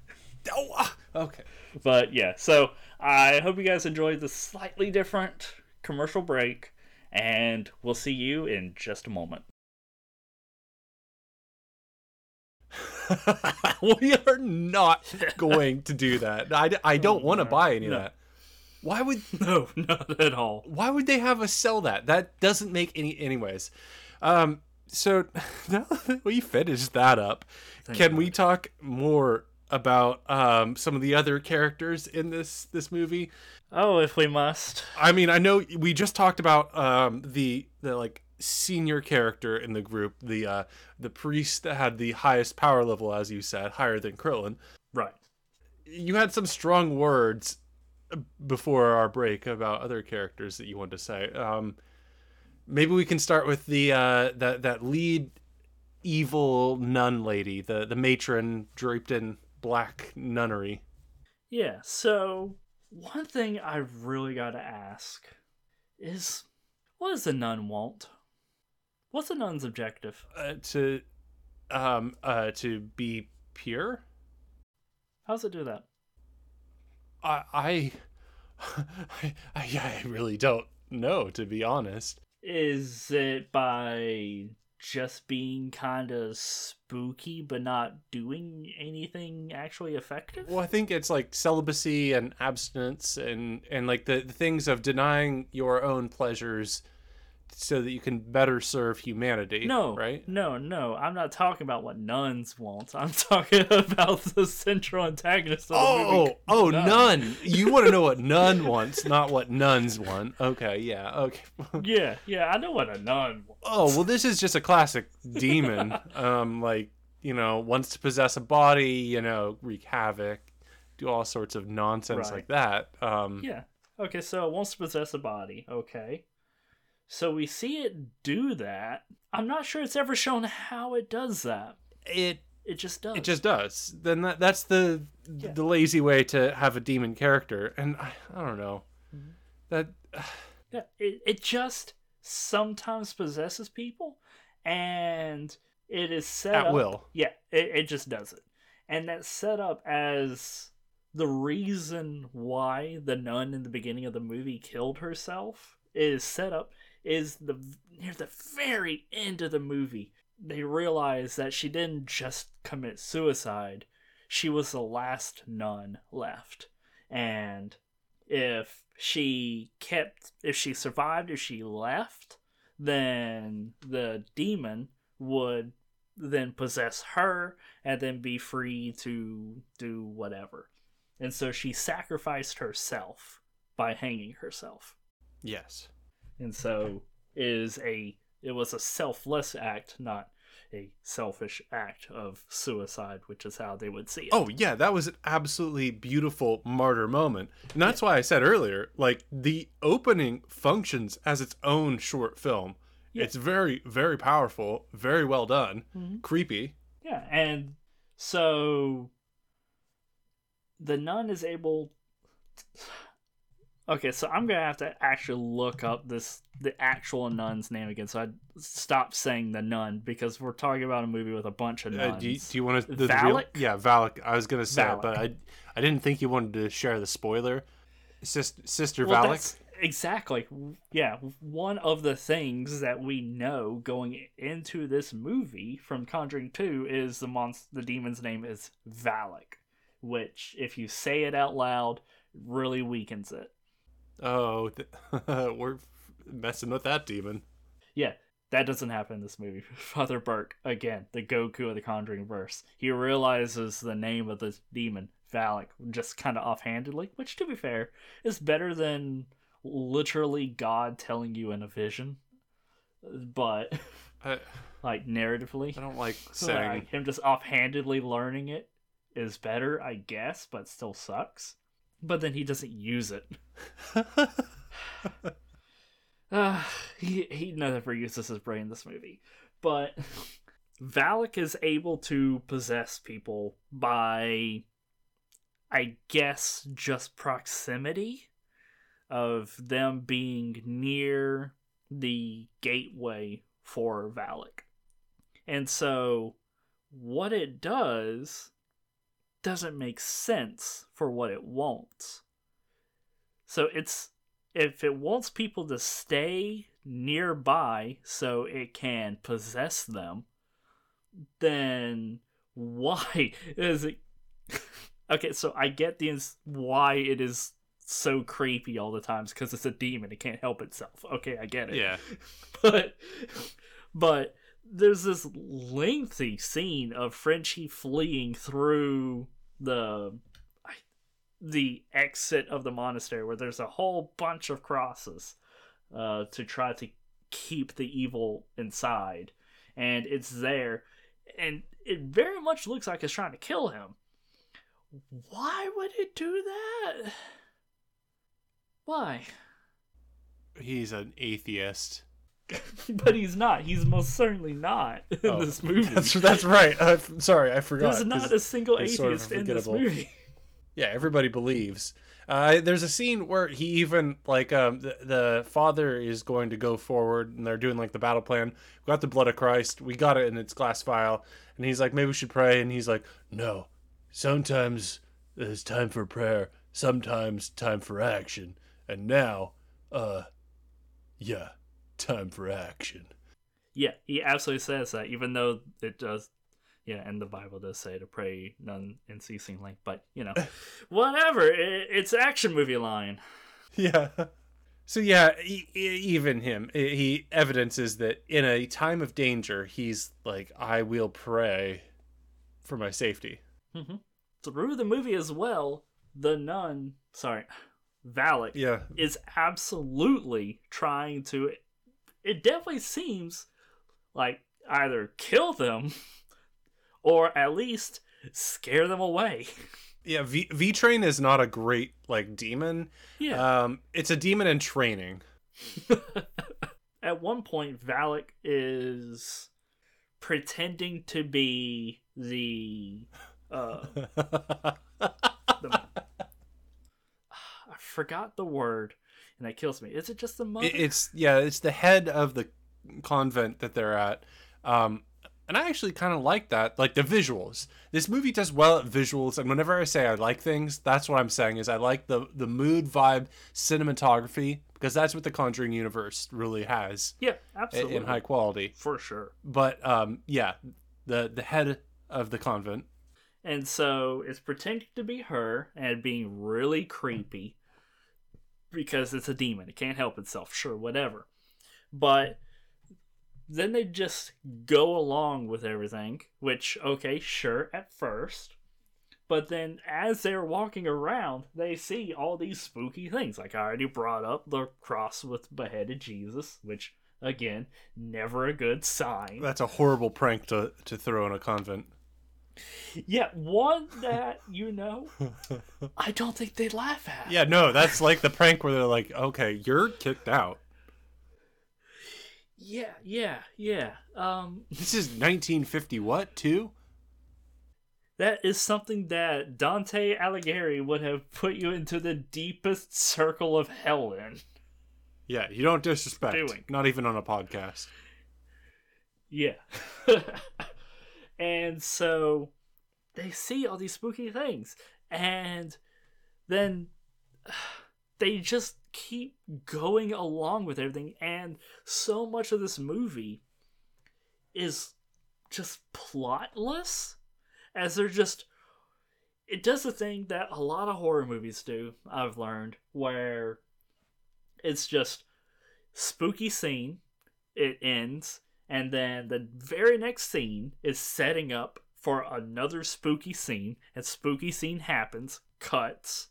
Oh, ah, okay. But yeah, so I hope you guys enjoyed the slightly different commercial break, and we'll see you in just a moment. [laughs] we are not going to do that. I, I don't want to buy any no. of that. Why would [laughs] No, not at all. why would they have us sell that? That doesn't make any anyways. Um so [laughs] now that we finished that up, can we talk more about um some of the other characters in this this movie? Oh, if we must. I mean, I know we just talked about um the the like senior character in the group, the uh the priest that had the highest power level as you said, higher than Krillin. Right. You had some strong words before our break about other characters that you wanted to say. Um maybe we can start with the uh that that lead evil nun lady, the the matron draped in black nunnery. Yeah, so one thing I really got to ask is what does a nun want? What's a nun's objective? Uh, to um uh to be pure? How does it do that? I I [laughs] I, I really don't know to be honest. Is it by just being kind of spooky but not doing anything actually effective? Well, I think it's like celibacy and abstinence and and like the, the things of denying your own pleasures so that you can better serve humanity. No, right? No, no, I'm not talking about what nuns want. I'm [laughs] talking about the central antagonist of the Oh, movie. oh, Nun. nun. You want to know what [laughs] nun wants, not what nuns want. Okay, yeah, okay. [laughs] Yeah, yeah, I know what a nun wants. Oh, well, this is just a classic demon. um, like you know, wants to possess a body. You know, wreak havoc, do all sorts of nonsense Right. like that. Um, Yeah. Okay, so it wants to possess a body. Okay. So we see it do that. I'm not sure it's ever shown how it does that. it It just does. it just does. Then that, that's the Yeah. the lazy way to have a demon character, and I, I don't know Mm-hmm. that. Yeah, it, it just sometimes possesses people, and it is set At up. will. Yeah, it, it just does it. And that's set up as the reason why the nun in the beginning of the movie killed herself is set up is the near the very end of the movie. They realize that she didn't just commit suicide. She was the last nun left. And if she kept if she survived if she left then the demon would then possess her and then be free to do whatever. And so she sacrificed herself by hanging herself. Yes. And so is a it was a selfless act not a selfish act of suicide which is how they would see it Oh yeah, that was an absolutely beautiful martyr moment. And that's why I said earlier, like the opening functions as its own short film. Yeah. It's very, very powerful, very well done, Mhm. creepy. Yeah, and so the nun is able. Okay, so I'm gonna have to actually look up this the actual nun's name again, so I stop saying the nun because we're talking about a movie with a bunch of Uh, nuns. do, you, do you want to? The, the real, yeah, Valak. I was gonna say, it, Valak. but I, I didn't think you wanted to share the spoiler. Sister, Sister Well, Valak. exactly yeah. One of the things that we know going into this movie from Conjuring Two is the monst- the demon's name is Valak, which if you say it out loud really weakens it. Oh, th- [laughs] we're messing with that demon. Yeah, that doesn't happen in this movie. [laughs] Father Burke, again, the Goku of the Conjuring verse, he realizes the name of the demon, Valak, just kind of offhandedly, which, to be fair, is better than literally God telling you in a vision. But, [laughs] I, like, narratively, I don't like saying. like, him just offhandedly learning it is better, I guess, but still sucks. But then he doesn't use it. [laughs] [sighs] Uh, he he never uses his brain in this movie, but Valak is able to possess people by, I guess, just proximity of them being near the gateway for Valak, and so what it does doesn't make sense for what it wants. So it's if it wants people to stay nearby so it can possess them, then why [laughs] is it? [laughs] okay, so I get the ins- why it is so creepy all the times because it's a demon. It can't help itself. Okay, I get it. Yeah. [laughs] But but there's this lengthy scene of Frenchie fleeing through the the exit of the monastery where there's a whole bunch of crosses uh, to try to keep the evil inside. And it's there and it very much looks like it's trying to kill him. Why would it do that? Why? He's an atheist. [laughs] but he's not he's most certainly not in Oh, this movie That's that's right. I'm sorry, I forgot. there's not a single it's sort of atheist in this movie [laughs] yeah, everybody believes. Uh, there's a scene where he even like um the, the father is going to go forward and they're doing like the battle plan. We got the blood of Christ. We got it in its glass vial, and he's like, maybe we should pray. And he's like, no. Sometimes there's time for prayer. Sometimes time for action. And now, uh, yeah, time for action. Yeah, he absolutely says that, even though it does, yeah, and the Bible does say to pray none unceasingly. But you know, [laughs] whatever. It, it's action movie line. Yeah. So yeah, e- e- even him, he evidences that in a time of danger, he's like, "I will pray for my safety." Mm-hmm. Through the movie as well, the nun, sorry, Valak, Yeah, is absolutely trying to. It definitely seems like either kill them [laughs] or at least scare them away. [laughs] yeah. V V Train is not a great like demon. Yeah. Um, it's a demon in training. [laughs] At one point, Valak is pretending to be the. Uh, the [sighs] I forgot the word, and that kills me. Is it just the mother? It- it's yeah, it's the head of the convent that they're at. Um, and I actually kind of like that, like the visuals. This movie does well at visuals, and whenever I say I like things, that's what I'm saying is I like the the mood, vibe, cinematography because that's what the Conjuring universe really has yeah, absolutely. in high quality. For sure. But um, yeah, the the head of the convent. And so it's pretending to be her and being really creepy because it's a demon. It can't help itself. Sure, whatever. But then they just go along with everything, which, okay, sure, at first. But then as they're walking around, they see all these spooky things. Like I already brought up the cross with beheaded Jesus, which, again, never a good sign. That's a horrible prank to to throw in a convent. Yeah, one that, you know, [laughs] I don't think they'd laugh at. Yeah, no, that's like the prank where they're like, okay, you're kicked out. Yeah, yeah, yeah. Um, This is 1950 what, too? that is something that Dante Alighieri would have put you into the deepest circle of hell in. Yeah, you don't disrespect. Doing. Not even on a podcast. Yeah. [laughs] and so they see all these spooky things, and then [sighs] they just keep going along with everything, and so much of this movie is just plotless, as they're just. It does the thing that a lot of horror movies do, I've learned, where it's just spooky scene, it ends, and then the very next scene is setting up for another spooky scene, and spooky scene happens, cuts,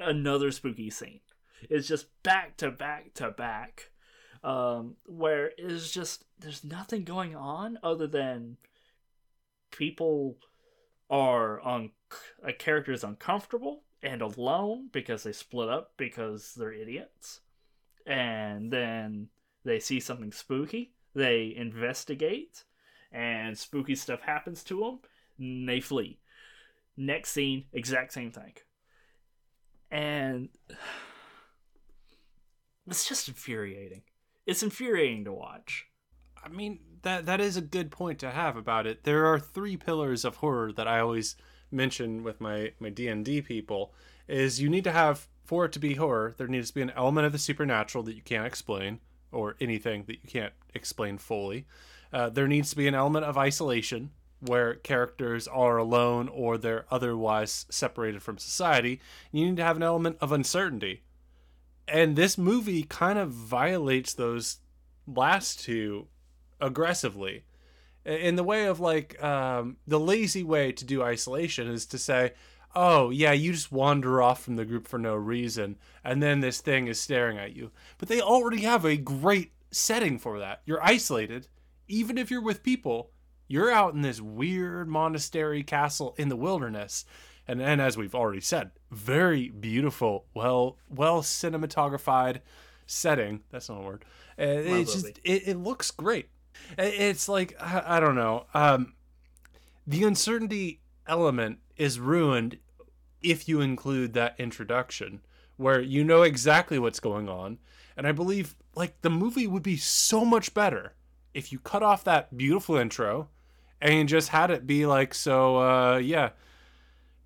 another spooky scene. It's just back to back to back, um, where it's just there's nothing going on other than people are on a character is uncomfortable and alone because they split up because they're idiots, and then they see something spooky, they investigate, and spooky stuff happens to them, and they flee. Next scene, exact same thing. And [sighs] it's just infuriating. It's infuriating to watch. I mean, that that is a good point to have about it. There are three pillars of horror that I always mention with my my D&D people is you need to have for it to be horror, there needs to be an element of the supernatural that you can't explain or anything that you can't explain fully. Uh, there needs to be an element of isolation where characters are alone or they're otherwise separated from society. You need to have an element of uncertainty. And this movie kind of violates those last two aggressively. In the way of like, um, the lazy way to do isolation is to say, oh, yeah, you just wander off from the group for no reason, and then this thing is staring at you. But they already have a great setting for that. You're isolated, even if you're with people you're out in this weird monastery castle in the wilderness. And and as we've already said very beautiful well well cinematographed setting. That's not a word. Uh, it just it, it looks great. It's like i, I don't know. Um, the uncertainty element is ruined if you include that introduction where you know exactly what's going on. And i believe like the movie would be so much better if you cut off that beautiful intro and just had it be like so uh yeah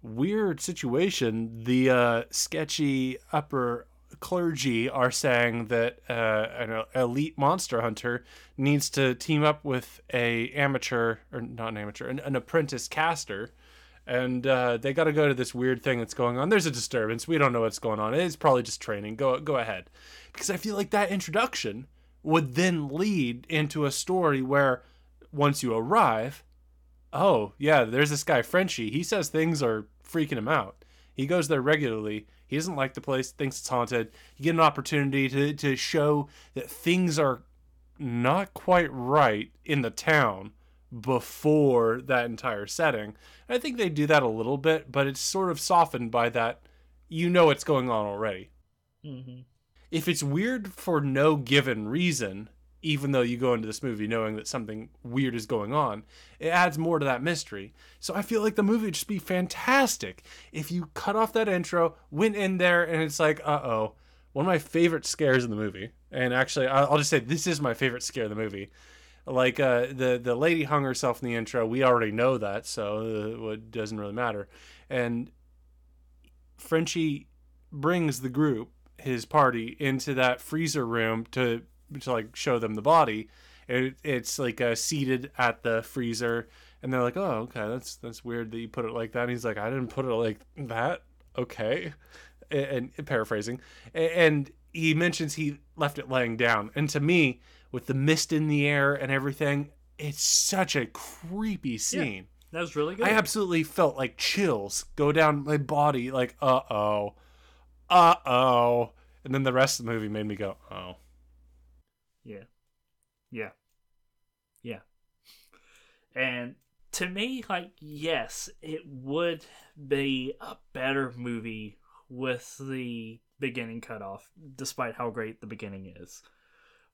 weird situation. The uh sketchy upper clergy are saying that uh, an elite monster hunter needs to team up with a amateur or not an amateur an, an apprentice caster and uh, they got to go to this weird thing that's going on there's a disturbance we don't know what's going on it's probably just training go go ahead because i feel like that introduction would then lead into a story where once you arrive, oh, yeah, there's this guy, Frenchie. He says things are freaking him out. He goes there regularly. He doesn't like the place, thinks it's haunted. You get an opportunity to, to show that things are not quite right in the town before that entire setting. I think they do that a little bit, but it's sort of softened by that you know what's going on already. Mm-hmm. If it's weird for no given reason, even though you go into this movie knowing that something weird is going on, it adds more to that mystery. So I feel like the movie would just be fantastic if you cut off that intro, went in there, and it's like, uh oh. One of my favorite scares in the movie, and actually, I'll just say this is my favorite scare in the movie. Like uh, the the lady hung herself in the intro. We already know that, so uh, it doesn't really matter. And Frenchie brings the group, his party, into that freezer room to to like show them the body. It, it's like uh, seated at the freezer, and they're like, "Oh, okay, that's that's weird that you put it like that." And he's like, "I didn't put it like that." Okay, and, and paraphrasing, and he mentions he left it laying down, and to me, with the mist in the air and everything, it's such a creepy scene. Yeah, that was really good. I absolutely felt like chills go down my body, like, uh oh, uh oh. And then the rest of the movie made me go, oh. Yeah. Yeah. Yeah. And to me, like, yes, it would be a better movie with the beginning cut off, despite how great the beginning is.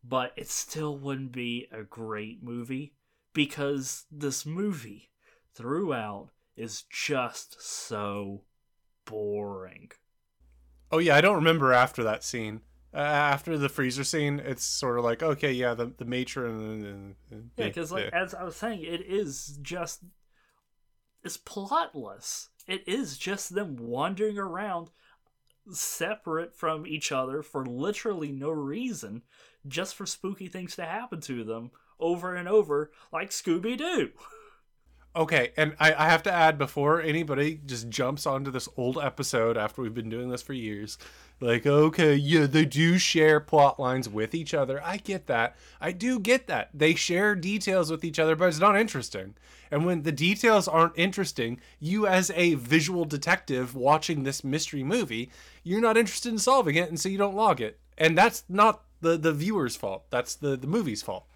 But it still wouldn't be a great movie because this movie throughout is just so boring. Oh yeah, I don't remember after that scene uh, after the freezer scene, it's sort of like okay, yeah, the the matron. And, and, yeah, because like yeah. as I was saying, it is just it's plotless. It is just them wandering around separate from each other for literally no reason, just for spooky things to happen to them over and over, like Scooby Doo. Okay, and I, I have to add before anybody just jumps onto this old episode after we've been doing this for years, like, okay, yeah, they do share plot lines with each other. I get that. I do get that. They share details with each other, but it's not interesting. And when the details aren't interesting, you as a visual detective watching this mystery movie, you're not interested in solving it, and so you don't log it. And that's not the the viewer's fault. That's the the movie's fault.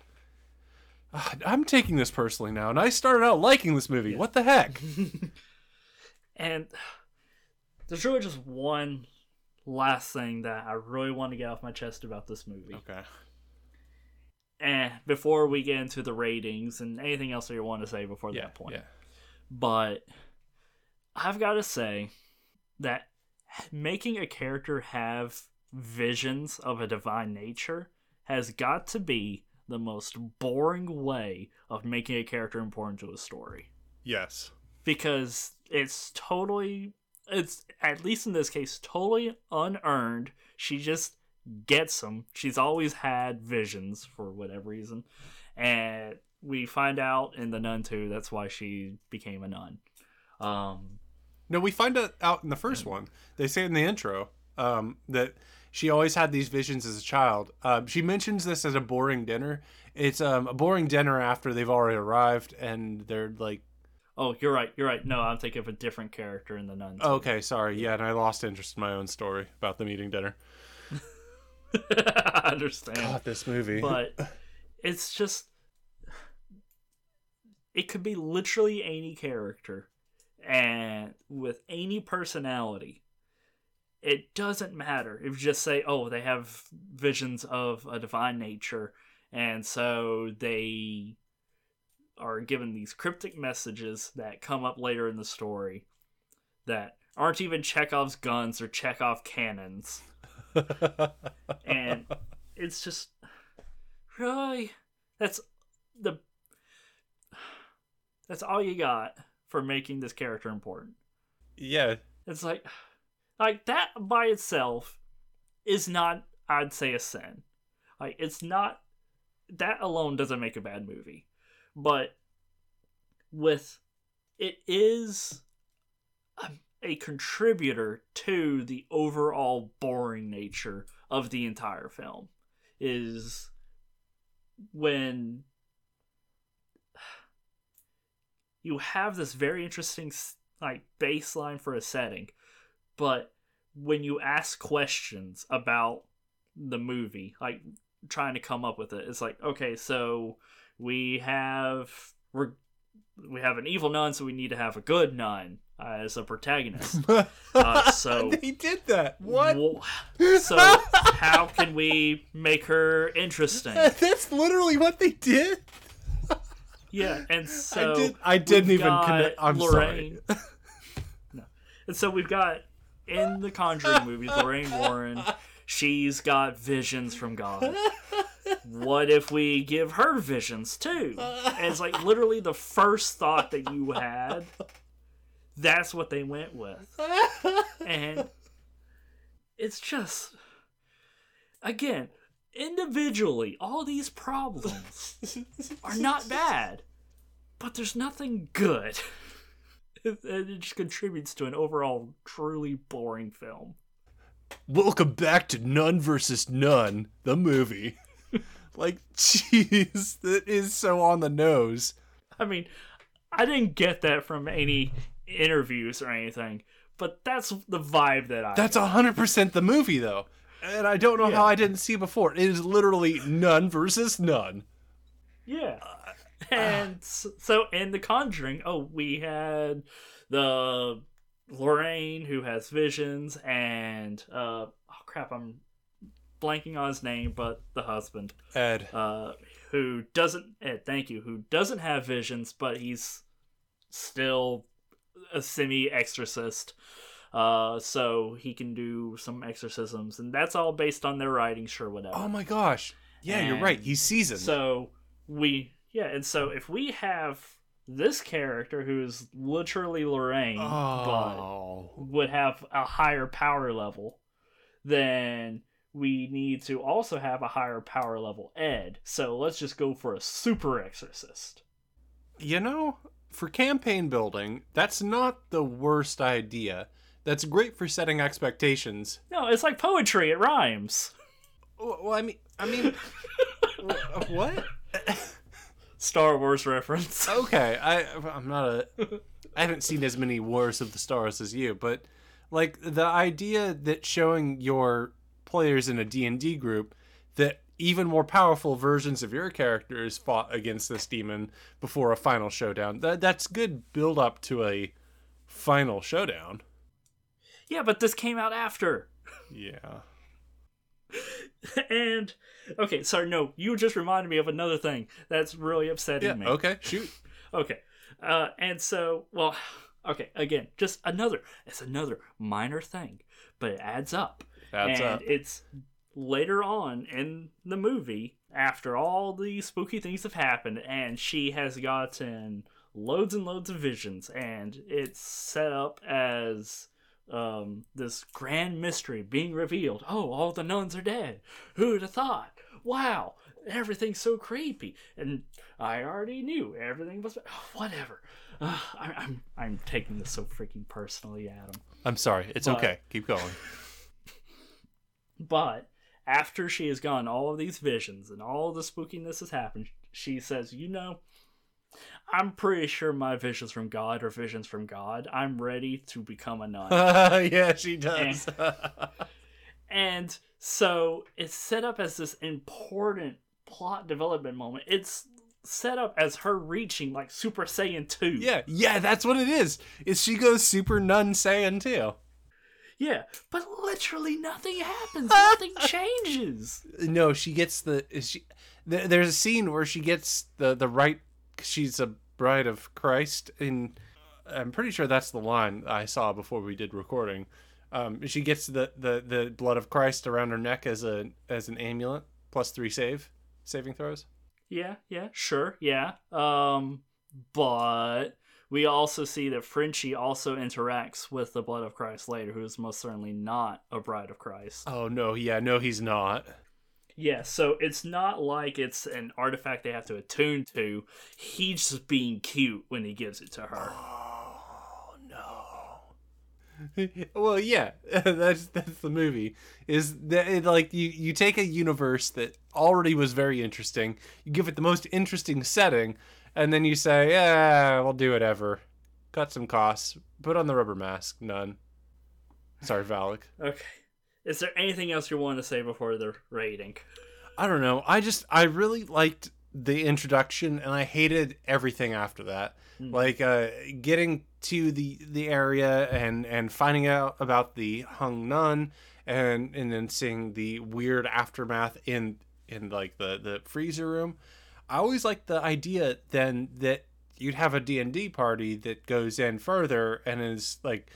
Ah, I'm taking this personally now, and I started out liking this movie. Yeah. What the heck? [laughs] and there's really just one last thing that I really want to get off my chest about this movie. Okay. And before we get into the ratings and anything else that you want to say before yeah, that point. Yeah. But I've got to say that making a character have visions of a divine nature has got to be the most boring way of making a character important to a story. Yes. Because it's totally it's at least in this case totally unearned. She just gets them. She's always had visions for whatever reason. and we find out in the Nun too. That's why she became a nun. Um, No, we find out in the first one. They say in the intro um, that she always had these visions as a child. Um, she mentions this as a boring dinner. It's um, a boring dinner after they've already arrived and they're like, oh, you're right. You're right. No, I'm thinking of a different character in the Nun. okay, sorry. Yeah, and I lost interest in my own story about them eating dinner. I [laughs] understand. God, this movie. but [laughs] it's just it could be literally any character and with any personality it doesn't matter. If you just say oh they have visions of a divine nature and so they are given these cryptic messages that come up later in the story that aren't even chekhov's guns or chekhov cannons. [laughs] And it's just really? That's the that's all you got for making this character important. Yeah, it's like like that by itself is not i'd say a sin. Like it's not that alone doesn't make a bad movie. But with it is a, a contributor to the overall boring nature of the entire film is when you have this very interesting like baseline for a setting but when you ask questions about the movie like trying to come up with it it's like okay so we have we're we have an evil nun so we need to have a good nun as a protagonist [laughs] Uh, so- [laughs] they did that. What? Wh- so [laughs] how can we make her interesting That's literally what they did. yeah and so I did. I didn't even connect. I'm Lorraine. no. And so we've got in the Conjuring movie, Lorraine Warren. She's got visions from God. What if we give her visions too? And it's like literally the first thought that you had. That's what they went with. And it's just again, individually, all these problems are not bad, but there's nothing good. [laughs] It, just contributes to an overall truly boring film. Welcome back to Nun versus Nun, the movie. [laughs] like, jeez, that is so on the nose. I mean, I didn't get that from any interviews or anything, but that's the vibe that I. That's hundred percent the movie, though, and I don't know Yeah. how I didn't see it before. It is literally Nun versus Nun. Yeah. Uh, [laughs] And so in The Conjuring, oh, we had the Lorraine who has visions, and uh, oh crap, I'm blanking on his name, but the husband, Ed. uh, who doesn't, Ed, thank you, who doesn't have visions, but he's still a semi exorcist. Uh, so he can do some exorcisms, and that's all based on their writing, sure, whatever. Oh my gosh. Yeah, you're right. And He's seasoned. So we yeah, and so if we have this character who's literally Lorraine, oh. but would have a higher power level, then we need to also have a higher power level Ed. So let's just go for a super exorcist. You know, for campaign building, that's not the worst idea. That's great for setting expectations. No, it's like poetry, it rhymes. Well, I mean, I mean, [laughs] what? Star Wars reference. [laughs] Okay, I I'm not a I haven't seen as many Wars of the Stars as you, but like the idea that showing your players in a D&D group that even more powerful versions of your characters fought against this demon before a final showdown. That that's good build up to a final showdown. Yeah, but this came out after. Yeah. [laughs] and okay, sorry, no, you just reminded me of another thing that's really upsetting Yeah, me. okay, [laughs] shoot. Okay. Uh, and so, well, [sighs] okay, again, just another, it's another minor thing, but it adds up. That's and up. it's later on in the movie, after all these spooky things have happened, and she has gotten loads and loads of visions, and it's set up as um, this grand mystery being revealed. Oh, all the nuns are dead. Who'd have thought? Wow. everything's so creepy, and I already knew everything was [sighs] whatever. Uh, I, I'm I'm taking this so freaking personally, Adam. I'm sorry. It's But- okay. Keep going. [laughs] But after she has gone all of these visions and all the spookiness has happened, she says, "You know, I'm pretty sure my visions from God are visions from God. I'm ready to become a nun." [laughs] yeah, she does. And so it's set up as this important plot development moment. It's set up as her reaching like Super Saiyan 2. yeah, yeah, that's what it is. Is she goes super nun Saiyan 2. Yeah. But literally nothing happens. [laughs] nothing changes. No, she gets the. Is she? There's a scene where she gets the the right. She's a bride of Christ, and I'm pretty sure that's the line I saw before we did recording. Um, she gets the, the the blood of Christ around her neck as a as an amulet, plus three save saving throws. Yeah, yeah, sure, yeah. Um, but we also see that Frenchie also interacts with the blood of Christ later, who is most certainly not a bride of Christ. Oh no, yeah, no, he's not. Yeah, so it's not like it's an artifact they have to attune to. He's just being cute when he gives it to her. Oh no. well, yeah, [laughs] that's that's the movie. Is that it, like you you take a universe that already was very interesting, you give it the most interesting setting, and then you say, "Yeah, we'll do whatever." Cut some costs. Put on the rubber mask. None. Sorry, Valak. Okay. Is there anything else you want to say before the rating? I don't know. I just I really liked the introduction and I hated everything after that. Hmm. Like uh getting to the the area and and finding out about the hung nun and and then seeing the weird aftermath in in like the the freezer room. I always liked the idea then that you'd have a D&D party that goes in further and is like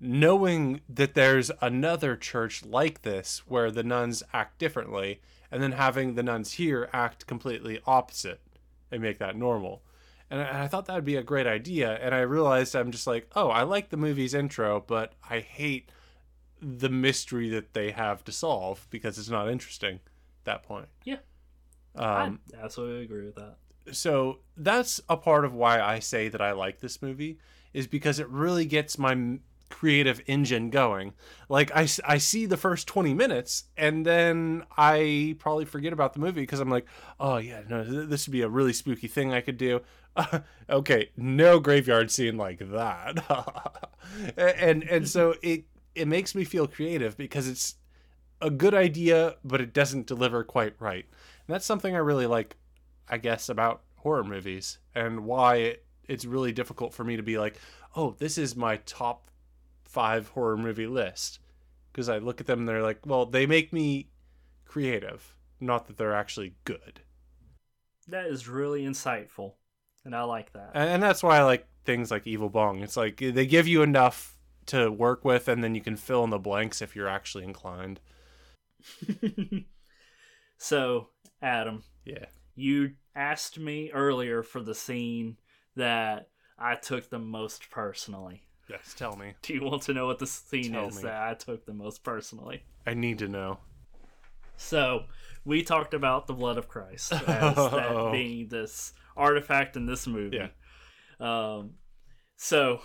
knowing that there's another church like this where the nuns act differently and then having the nuns here act completely opposite and make that normal and I, and I thought that would be a great idea and i realized i'm just like oh i like the movie's intro but i hate the mystery that they have to solve because it's not interesting at that point Yeah. um, I absolutely agree with that. so that's a part of why I say that I like this movie is because it really gets my creative engine going. Like I, I see the first 20 minutes and then I probably forget about the movie because I'm like, oh yeah, no, th- this would be a really spooky thing I could do. [laughs] okay, no graveyard scene like that. [laughs] and and so [laughs] it it makes me feel creative because it's a good idea but it doesn't deliver quite right. And that's something I really like I guess, about horror movies and why it, it's really difficult for me to be like, oh, this is my top five horror movie list. Because I look at them and they're like, well, they make me creative, not that they're actually good. That is really insightful, and I like that. And, that's why I like things like Evil Bong. It's like they give you enough to work with, and then you can fill in the blanks if you're actually inclined. [laughs] so, Adam, Yeah. you asked me earlier for the scene that I took the most personally. Yes, tell me. Do you want to know what the scene Tell is me. that I took the most personally? I need to know. So, we talked about the blood of Christ [laughs] as that being this artifact in this movie. Yeah. Um, so,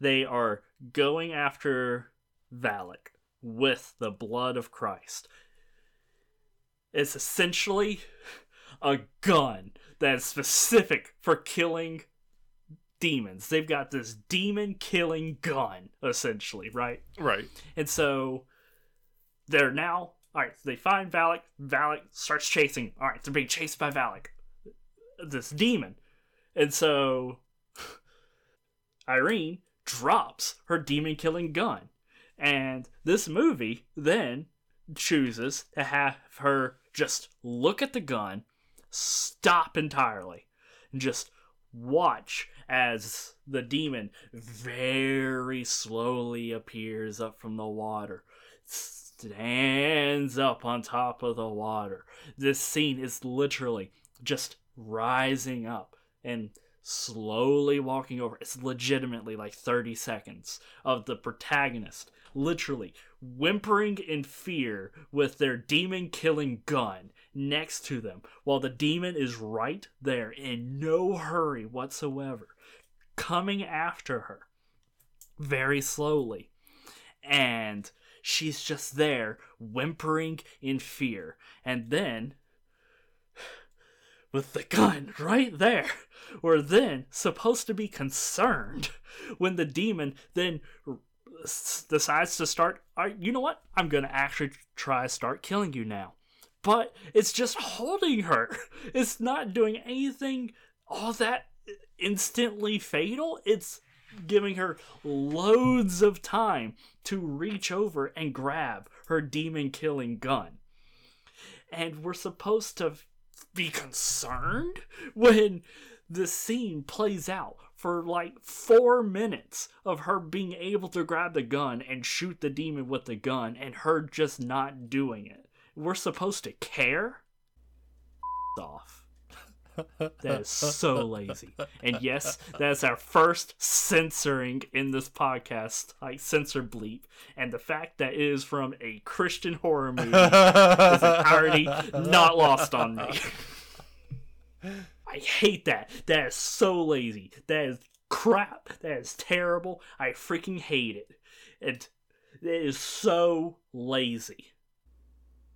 they are going after Valak with the blood of Christ. It's essentially a gun that is specific for killing demons. They've got this demon killing gun, essentially, right? Right. And so they're now all right. They find Valak. Valak starts chasing. All right, they're being chased by Valak, this demon, and so [sighs] Irene drops her demon killing gun, and this movie then chooses to have her just look at the gun, stop entirely, and just watch as the demon very slowly appears up from the water, stands up on top of the water. This scene is literally just rising up and slowly walking over. It's legitimately like 30 seconds of the protagonist literally whimpering in fear with their demon killing gun next to them while the demon is right there in no hurry whatsoever, coming after her very slowly. And she's just there whimpering in fear. And then with the gun right there. We're then supposed to be concerned when the demon then decides to start. You know what? I'm gonna actually try start killing you now. But it's just holding her. It's not doing anything all that instantly fatal. It's giving her loads of time to reach over and grab her demon killing gun. And we're supposed to be concerned when the scene plays out for like four minutes of her being able to grab the gun and shoot the demon with the gun and her just not doing it. We're supposed to care? off. That is so lazy. And yes, that's our first censoring in this podcast, like censor bleep. And the fact that it is from a Christian horror movie is entirely not lost on me. I hate that. That is so lazy. That is crap. That is terrible. I freaking hate it. It is so lazy.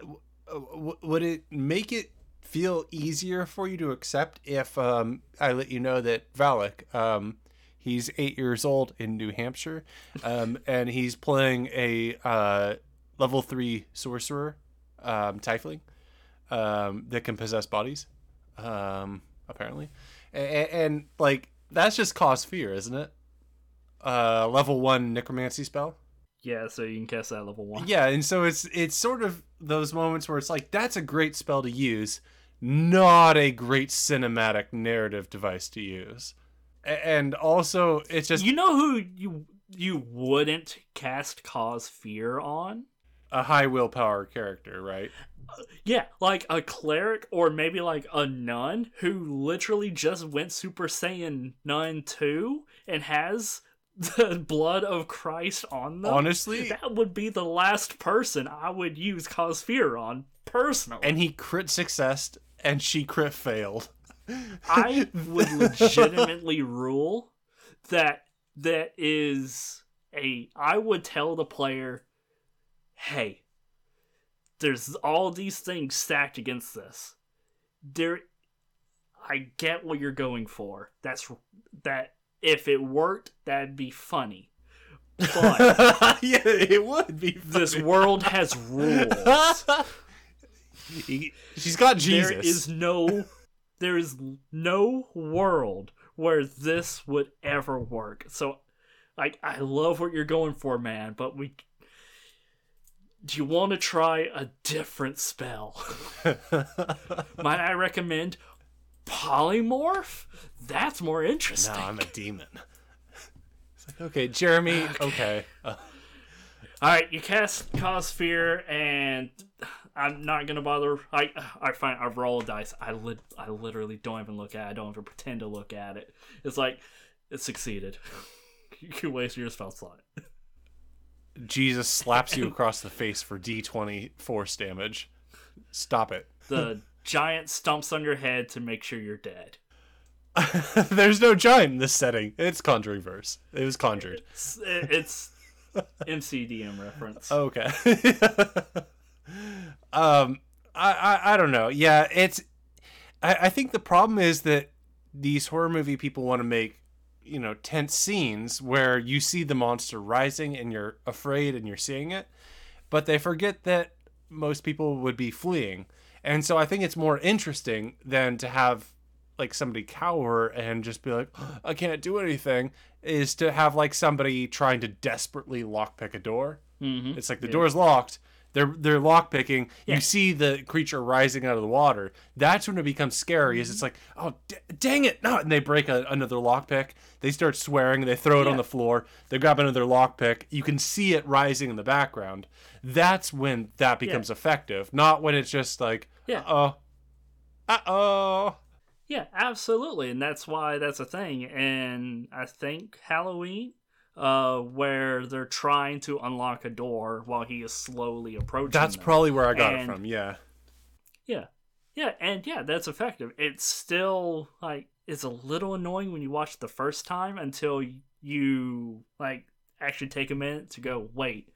Uh, would it make it feel easier for you to accept if um, I let you know that Valak, um, he's eight years old in New Hampshire, um, [laughs] and he's playing a uh, level three sorcerer, um, Tiefling, um, that can possess bodies, um, apparently, and, and, like that's just cause fear, isn't it? Uh, level one necromancy spell. Yeah, so you can cast that level one. Yeah, and so it's it's sort of those moments where it's like that's a great spell to use, not a great cinematic narrative device to use. And also, it's just you know who you you wouldn't cast cause fear on a high willpower character, right? Uh, yeah, like a cleric or maybe like a nun who literally just went Super Saiyan Nun 2 and has the blood of Christ on them. Honestly, that would be the last person I would use cause fear on personally. And he crit successed and she crit failed. I would [laughs] legitimately rule that that is a I would tell the player, "Hey, there's all these things stacked against this. There I get what you're going for. That's that if it worked, that'd be funny. But [laughs] yeah, it would be. Funny. This world has [laughs] rules. She's got Jesus. There is no there is no world where this would ever work. So like I love what you're going for, man, but we do you want to try a different spell? [laughs] Might I recommend polymorph? That's more interesting. No, I'm a demon. It's like, okay, Jeremy, okay. okay. Uh. All right, you cast cause fear and I'm not gonna bother. I I find I roll a dice. I lit I literally don't even look at. it. I don't even pretend to look at it. It's like it succeeded. [laughs] you can waste your spell slot. Jesus slaps you [laughs] across the face for D20 force damage. Stop it. [laughs] The giant stumps on your head to make sure you're dead. There's no giant in this setting. It's Conjuring verse. It was conjured. It's, it's MCDM reference. Okay um, I, I, I don't know. Yeah, it's. I, I think the problem is that these horror movie people want to make, you know, tense scenes where you see the monster rising and you're afraid and you're seeing it, but they forget that most people would be fleeing. And so I think it's more interesting than to have like somebody cower and just be like, I can't do anything, is to have like somebody trying to desperately lockpick a door. Mm-hmm. It's like the yeah. door's locked they're they're lock picking. Yeah. You see the creature rising out of the water. That's when it becomes scary. Is it's like, oh d- dang it, no! And they break a, another lock pick. They start swearing. They throw it yeah. on the floor. They grab another lock pick. You can see it rising in the background. That's when that becomes yeah. effective. Not when it's just like, yeah, oh, uh oh. Yeah, absolutely, and that's why that's a thing. And I think Halloween, uh, where they're trying to unlock a door while he is slowly approaching. That's them. probably where I got it from. Yeah. Yeah. Yeah, and yeah, that's effective. It's still like it's a little annoying when you watch it the first time until you like actually take a minute to go, wait.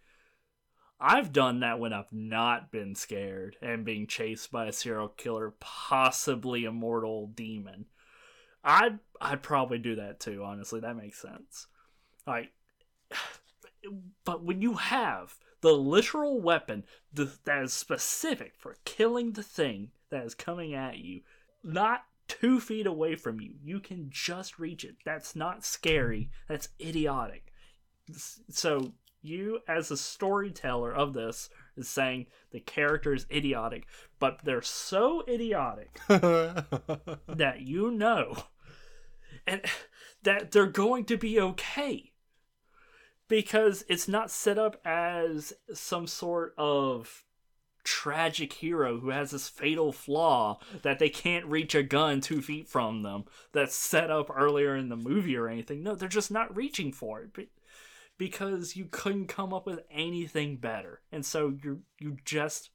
I've done that when I've not been scared and being chased by a serial killer, possibly a mortal demon. I'd I'd probably do that too, honestly. That makes sense. Like [sighs] but when you have the literal weapon that is specific for killing the thing that is coming at you, not two feet away from you, you can just reach it. That's not scary. That's idiotic. So you, as a storyteller of this, is saying the character is idiotic, but they're so idiotic [laughs] that you know and [sighs] that they're going to be okay because it's not set up as some sort of tragic hero who has this fatal flaw that they can't reach a gun two feet from them that's set up earlier in the movie or anything. No they're just not reaching for it be- because you couldn't come up with anything better. And so you you just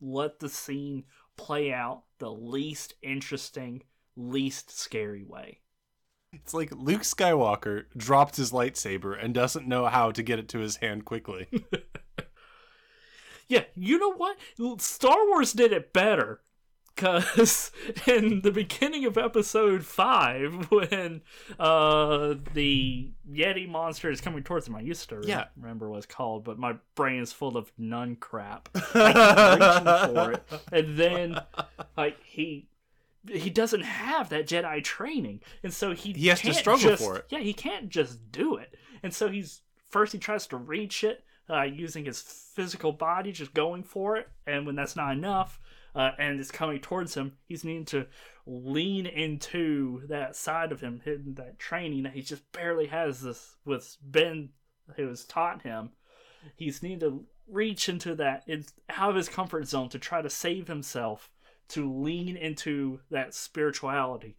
let the scene play out the least interesting least scary way It's like Luke Skywalker dropped his lightsaber and doesn't know how to get it to his hand quickly. [laughs] Yeah, you know what? Star Wars did it better. Because [laughs] in the beginning of episode 5, [laughs] when uh, the Yeti monster is coming towards him, I used to Yeah. remember what it's called, but my brain is full of nun crap. Reaching for it. And then like he he doesn't have that Jedi training, and so he He has to struggle just- for it. Yeah, he can't just do it, and so he's first he tries to reach it uh, using his physical body, just going for it, and when that's not enough, uh, and it's coming towards him, he's needing to lean into that side of him, hidden that training that he just barely has this with Ben, who has taught him. He's needing to reach into that, it's out of his comfort zone to try to save himself, to lean into that spirituality,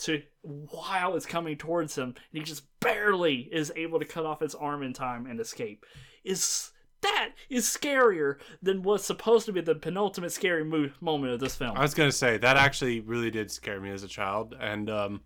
to while it's coming towards him, and he just barely is able to cut off his arm in time and escape. Is that is scarier than what's supposed to be the penultimate scary mo- moment of this film? I was gonna say that actually really did scare me as a child, and um,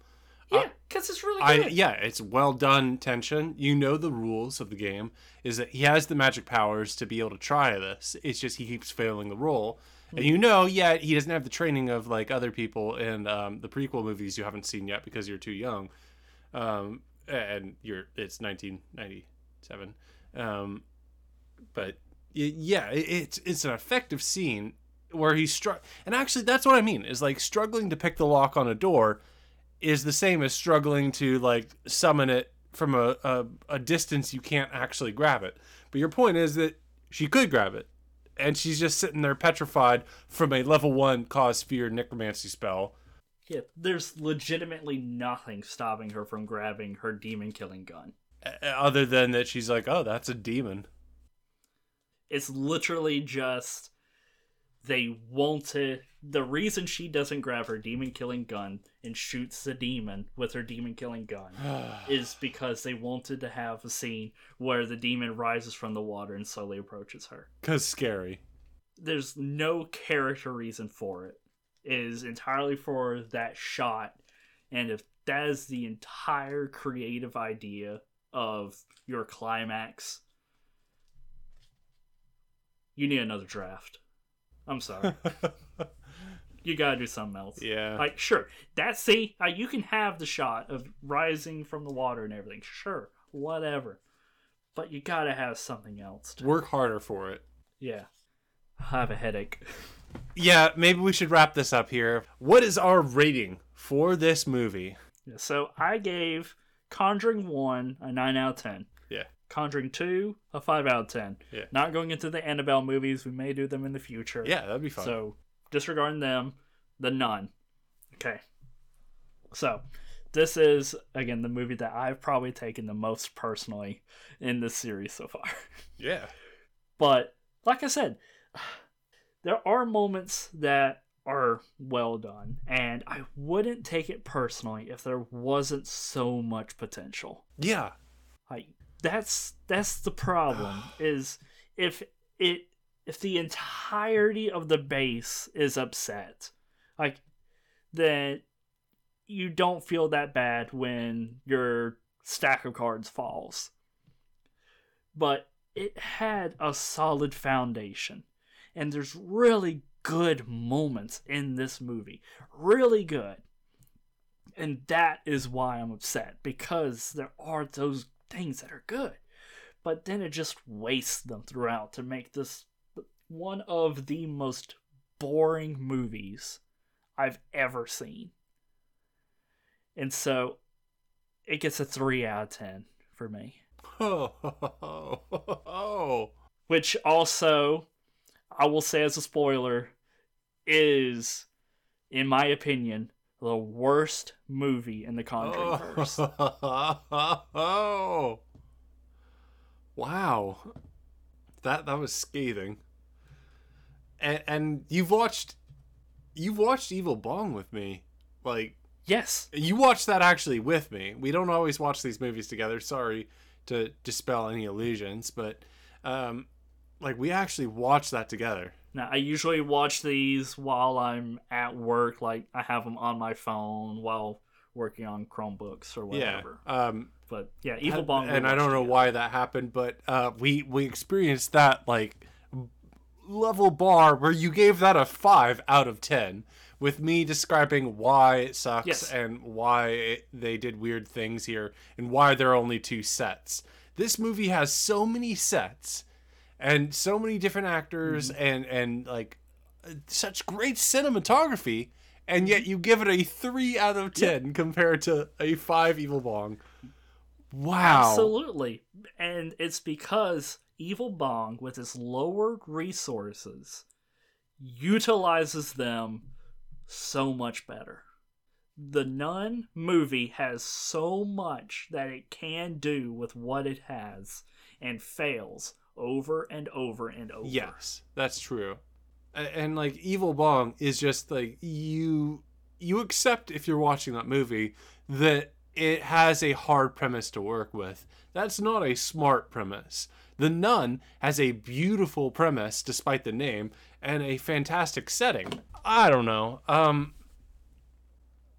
yeah, because it's really I good. yeah, it's well done tension. You know the rules of the game is that he has the magic powers to be able to try this. It's just he keeps failing the roll. And you know, yeah, he doesn't have the training of like other people in um, the prequel movies you haven't seen yet because you're too young. Um, and you're it's 1997. Um, but yeah, it's it's an effective scene where he's struck. And actually, that's what I mean is like struggling to pick the lock on a door is the same as struggling to like summon it from a, a, a distance you can't actually grab it. But your point is that she could grab it, and she's just sitting there petrified from a level one cause fear necromancy spell. Yeah, there's legitimately nothing stopping her from grabbing her demon killing gun. Other than that, she's like, "Oh, that's a demon." It's literally just they wanted the reason she doesn't grab her demon killing gun and shoots the demon with her demon killing gun [sighs] ah. is because they wanted to have a scene where the demon rises from the water and slowly approaches her. Cause scary. There's no character reason for it. It is entirely for that shot. And if that is the entire creative idea of your climax, you need another draft. I'm sorry. [laughs] you gotta do something else. yeah. Like, sure, that see, uh, you can have the shot of rising from the water and everything. Sure, whatever. But you gotta have something else. To, Work harder for it. yeah. I have a headache. Yeah, maybe we should wrap this up here. What is our rating for this movie? Yeah, so I gave Conjuring 1 a 9 out of 10. Yeah. Conjuring 2 a 5 out of 10. Yeah. Not going into the Annabelle movies. We may do them in the future. Yeah, that'd be fun. So disregarding them, the nun. Okay. So this is again the movie that I've probably taken the most personally in this series so far. [laughs] yeah. But like I said, there are moments that are well done, and I wouldn't take it personally if there wasn't so much potential. Yeah. Like that's that's the problem [sighs] is if it if the entirety of the base is upset, like then you don't feel that bad when your stack of cards falls. But it had a solid foundation. And there's really good moments in this movie. Really good. And that is why I'm upset because there are those things that are good. But then it just wastes them throughout to make this one of the most boring movies I've ever seen. And so it gets a 3 out of 10 for me. Oh, oh, oh, Which also, I will say as a spoiler, is, in my opinion, the worst movie in the Conjuring verse. [laughs] oh. Wow. That that was scathing. And and you've watched you've watched Evil Bong with me. Like Yes. you watched that actually with me. We don't always watch these movies together. Sorry to dispel any illusions, but um like we actually watched that together. Now, I usually watch these while I'm at work. Like, I have them on my phone while working on Chromebooks or whatever. Yeah. Um But yeah, Evil Bong. and I don't know together. why that happened, but uh, we we experienced that like level bar where you gave that a five out of ten, with me describing why it sucks Yes. and why it, they did weird things here and why there are only two sets. This movie has so many sets and so many different actors Mm-hmm. and and like such great cinematography. And yet you give it a three out of ten compared to a five evil bong. Wow. Absolutely. And it's because Evil Bong, with its lowered resources, utilizes them so much better. The Nun movie has so much that it can do with what it has and fails over and over and over. Yes, that's true. A- And like Evil Bong is just like you you accept if you're watching that movie that it has a hard premise to work with. That's not a smart premise. The Nun has a beautiful premise despite the name and a fantastic setting. I don't know. Um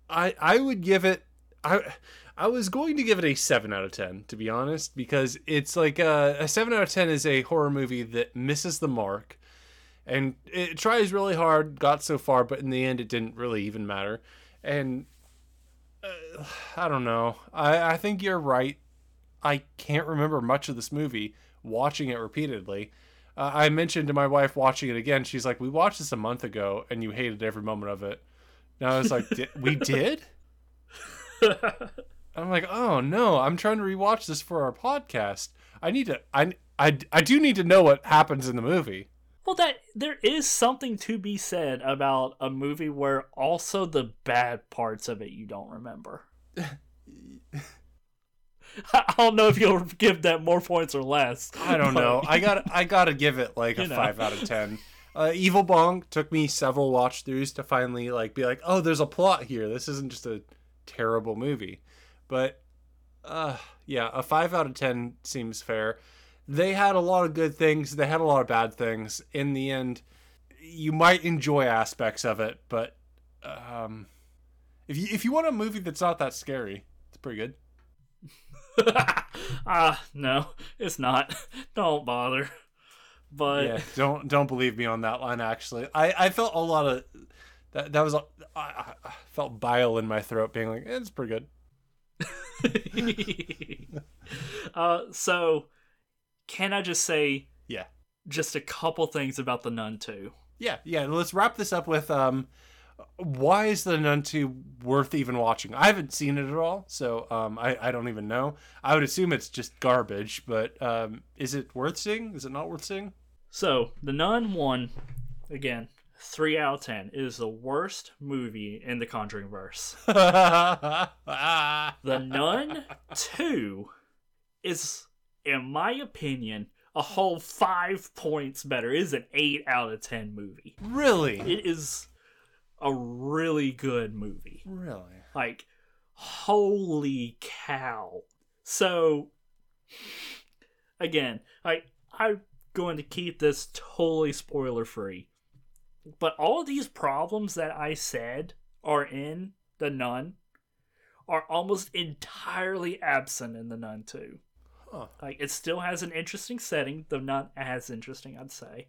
I I would give it I I was going to give it a 7 out of 10 to be honest because it's like a, a 7 out of 10 is a horror movie that misses the mark and it tries really hard got so far but in the end it didn't really even matter and uh, I don't know I I think you're right I can't remember much of this movie watching it repeatedly uh, I mentioned to my wife watching it again she's like we watched this a month ago and you hated every moment of it and I was like, "Di- we [laughs] did? I'm like, oh no, I'm trying to rewatch this for our podcast. I need to, I, I, I do need to know what happens in the movie. Well, that there is something to be said about a movie where also the bad parts of it you don't remember. [laughs] [laughs] I don't know if you'll give that more points or less. I don't but- know. I got, I gotta give it like [laughs] a know. five out of ten. Uh, Evil Bong took me several watch throughs to finally like be like, oh, there's a plot here. This isn't just a terrible movie. But, uh, yeah, a five out of ten seems fair. They had a lot of good things. They had a lot of bad things. In the end, you might enjoy aspects of it, but um, if you if you want a movie that's not that scary, it's pretty good. [laughs] Ah, no, it's not. [laughs] Don't bother. But yeah, don't don't believe me on that line. Actually, I I felt a lot of that. That was I felt bile in my throat, being like, eh, it's pretty good. [laughs] uh, so can I just say Yeah, just a couple things about the Nun too? yeah, yeah. Let's wrap this up with um, why is the Nun two worth even watching? I haven't seen it at all, so um, I I don't even know. I would assume it's just garbage, but um, is it worth seeing? Is it not worth seeing? So the Nun one, again, three out of ten It is the worst movie in the Conjuring verse. [laughs] The Nun two is, in my opinion, a whole five points better. It is an eight out of ten movie. really? It is a really good movie. Really? Like, holy cow. So, again, I, I'm going to keep this totally spoiler free. But all of these problems that I said are in The Nun are almost entirely absent in The Nun 2. Huh. Like, it still has an interesting setting, though not as interesting, I'd say.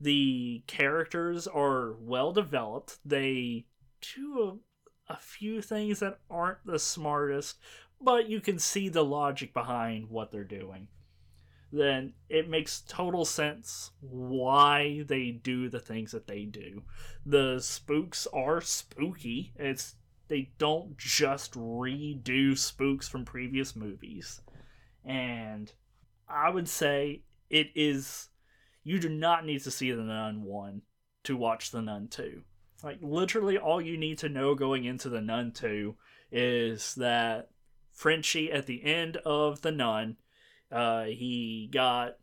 The characters are well developed. They do a, a few things that aren't the smartest, but you can see the logic behind what they're doing. Then it makes total sense why they do the things that they do. The spooks are spooky. It's they don't just redo spooks from previous movies. And I would say it is you do not need to see the Nun 1 to watch the Nun 2. Like literally all you need to know going into the Nun 2 is that Frenchie at the end of the Nun, uh, he got.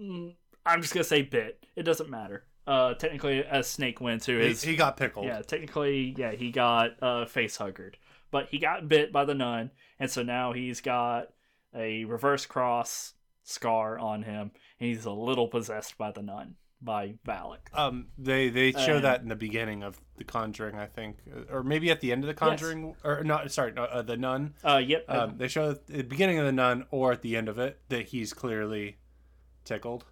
mm, I'm just gonna say bit. It doesn't matter. Uh, technically, a snake went to He, his. he got pickled. yeah, technically, yeah, he got uh, face huggered, but he got bit by the nun, and so now he's got a reverse cross scar on him, he's a little possessed by the nun by Valak. Um, they they show that in the beginning of The Conjuring, I think, or maybe at the end of The Conjuring, or not. Sorry, uh, The Nun. Uh, yep. Um, they show at the beginning of The Nun or at the end of it that he's clearly tickled.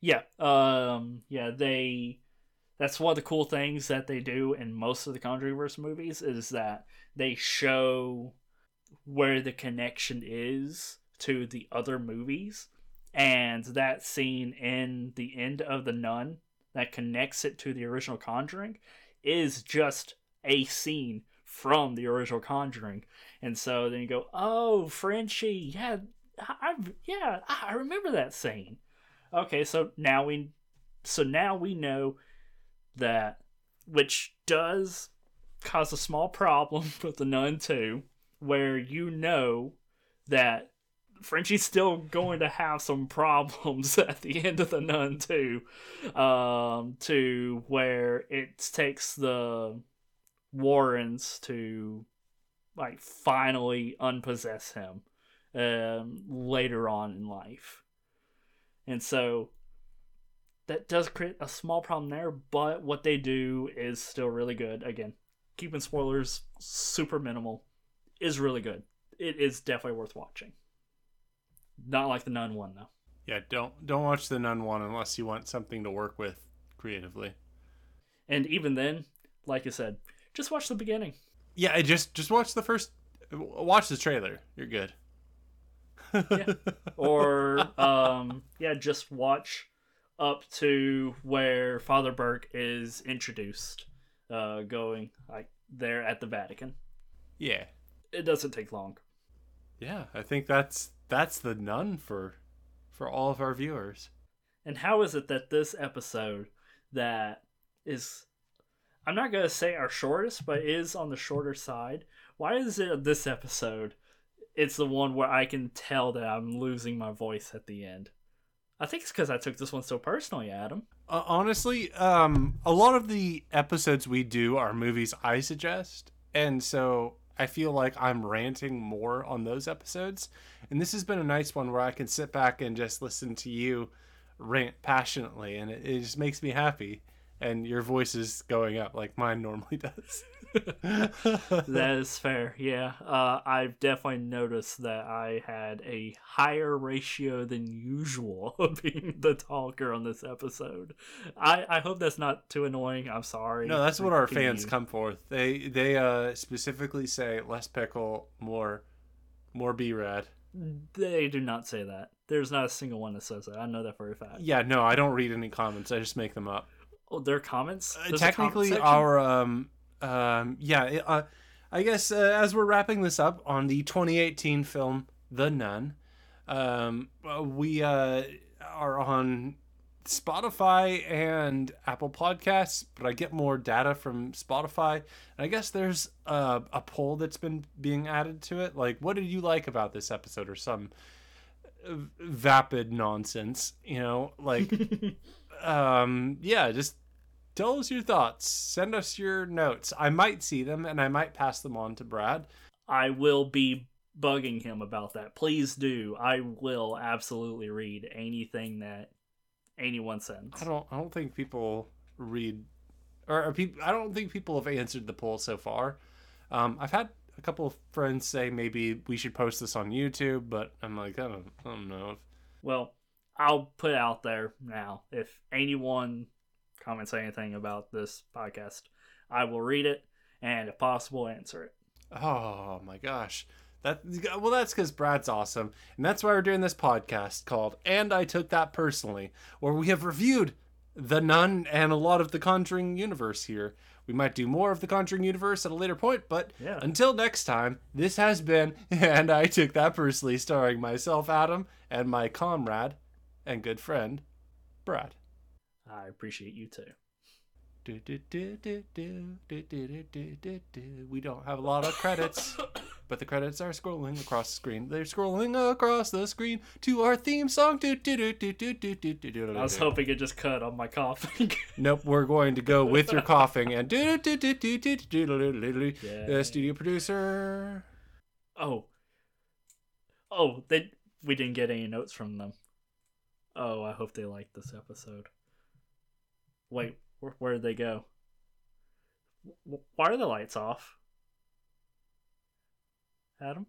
Yeah. Um yeah, they that's one of the cool things that they do in most of the Conjuringverse movies is that they show where the connection is to the other movies and that scene in the end of the nun that connects it to the original conjuring is just a scene from the original conjuring. And so then you go oh frenchie yeah I, yeah I remember that scene. Okay so now we so now we know that which does cause a small problem [laughs] with the nun too where you know that frenchie's still going to have some problems [laughs] at the end of the nun too, um to where it takes the warrens to like finally unpossess him um later on in life and so that does create a small problem there, but what they do is still really good. Again, keeping spoilers super minimal is really good. It is definitely worth watching. Not like the Nun one though. Yeah, don't don't watch The Nun one unless you want something to work with creatively. And even then, like I said, just watch the beginning. Yeah, just just watch the first. Watch the trailer. You're good. Yeah. Or [laughs] um yeah, just watch up to where Father Burke is introduced, uh going like there at the Vatican. yeah. It doesn't take long. Yeah, I think that's that's the nun for for all of our viewers. And how is it that this episode that is I'm not gonna say our shortest, but is on the shorter side, why is it this episode it's the one where I can tell that I'm losing my voice at the end? I think it's because I took this one so personally, Adam. Uh, honestly, um, a lot of the episodes we do are movies I suggest, and so I feel like I'm ranting more on those episodes. And this has been a nice one where I can sit back and just listen to you rant passionately, and it, it just makes me happy. And your voice is going up like mine normally [laughs] does. [laughs] That is fair, yeah. Uh, I've definitely noticed that I had a higher ratio than usual [laughs] of being the talker on this episode. I, I hope that's not too annoying. I'm sorry. No, that's what our fans Continue. come forth. They they uh specifically say less pickle, more more B rad. They do not say that. There's not a single one that says that. I know that for a fact. Yeah, no, I don't read any comments. I just make them up. Oh, their comments. Uh, a comment technically, our um um yeah, it, uh, I guess uh, as we're wrapping this up on the 2018 film The Nun, um, uh, we uh are on Spotify and Apple Podcasts, but I get more data from Spotify. And I guess there's uh, a poll that's been being added to it. Like, what did you like about this episode, or some vapid nonsense? You know, like, [laughs] um, yeah, just tell us your thoughts. Send us your notes. I might see them and I might pass them on to Brad. I will be bugging him about that. Please do. I will absolutely read anything that anyone sends. I don't. I don't think people read, or, people. I don't think people have answered the poll so far. Um, I've had a couple of friends say maybe we should post this on YouTube, but I'm like, I don't. I don't know. Well, I'll put it out there now. If anyone comments anything about this podcast, I will read it and, if possible, answer it. Oh my gosh. That well, that's because Brad's awesome, and that's why we're doing this podcast called "And I Took That Personally," where we have reviewed the Nun and a lot of the Conjuring universe. Here, we might do more of the Conjuring universe at a later point, but Yeah. until next time, this has been [laughs] "And I Took That Personally," starring myself, Adam, and my comrade and good friend, Brad. I appreciate you too. Do, do, do, do, do, do, do, do, do. We don't have a lot of credits, but the credits are scrolling across the screen. They're scrolling across the screen to our theme song. Do, do, do, do, do, do, do, do, do, I was hoping it just cut on my coughing. Nope, we're going to go with your coughing and do do do do do do do do do. The studio producer. oh. Oh, they we didn't get any notes from them. Oh, I hope they liked this episode. Wait, where, did they go? Wh- Why are the lights off? Adam?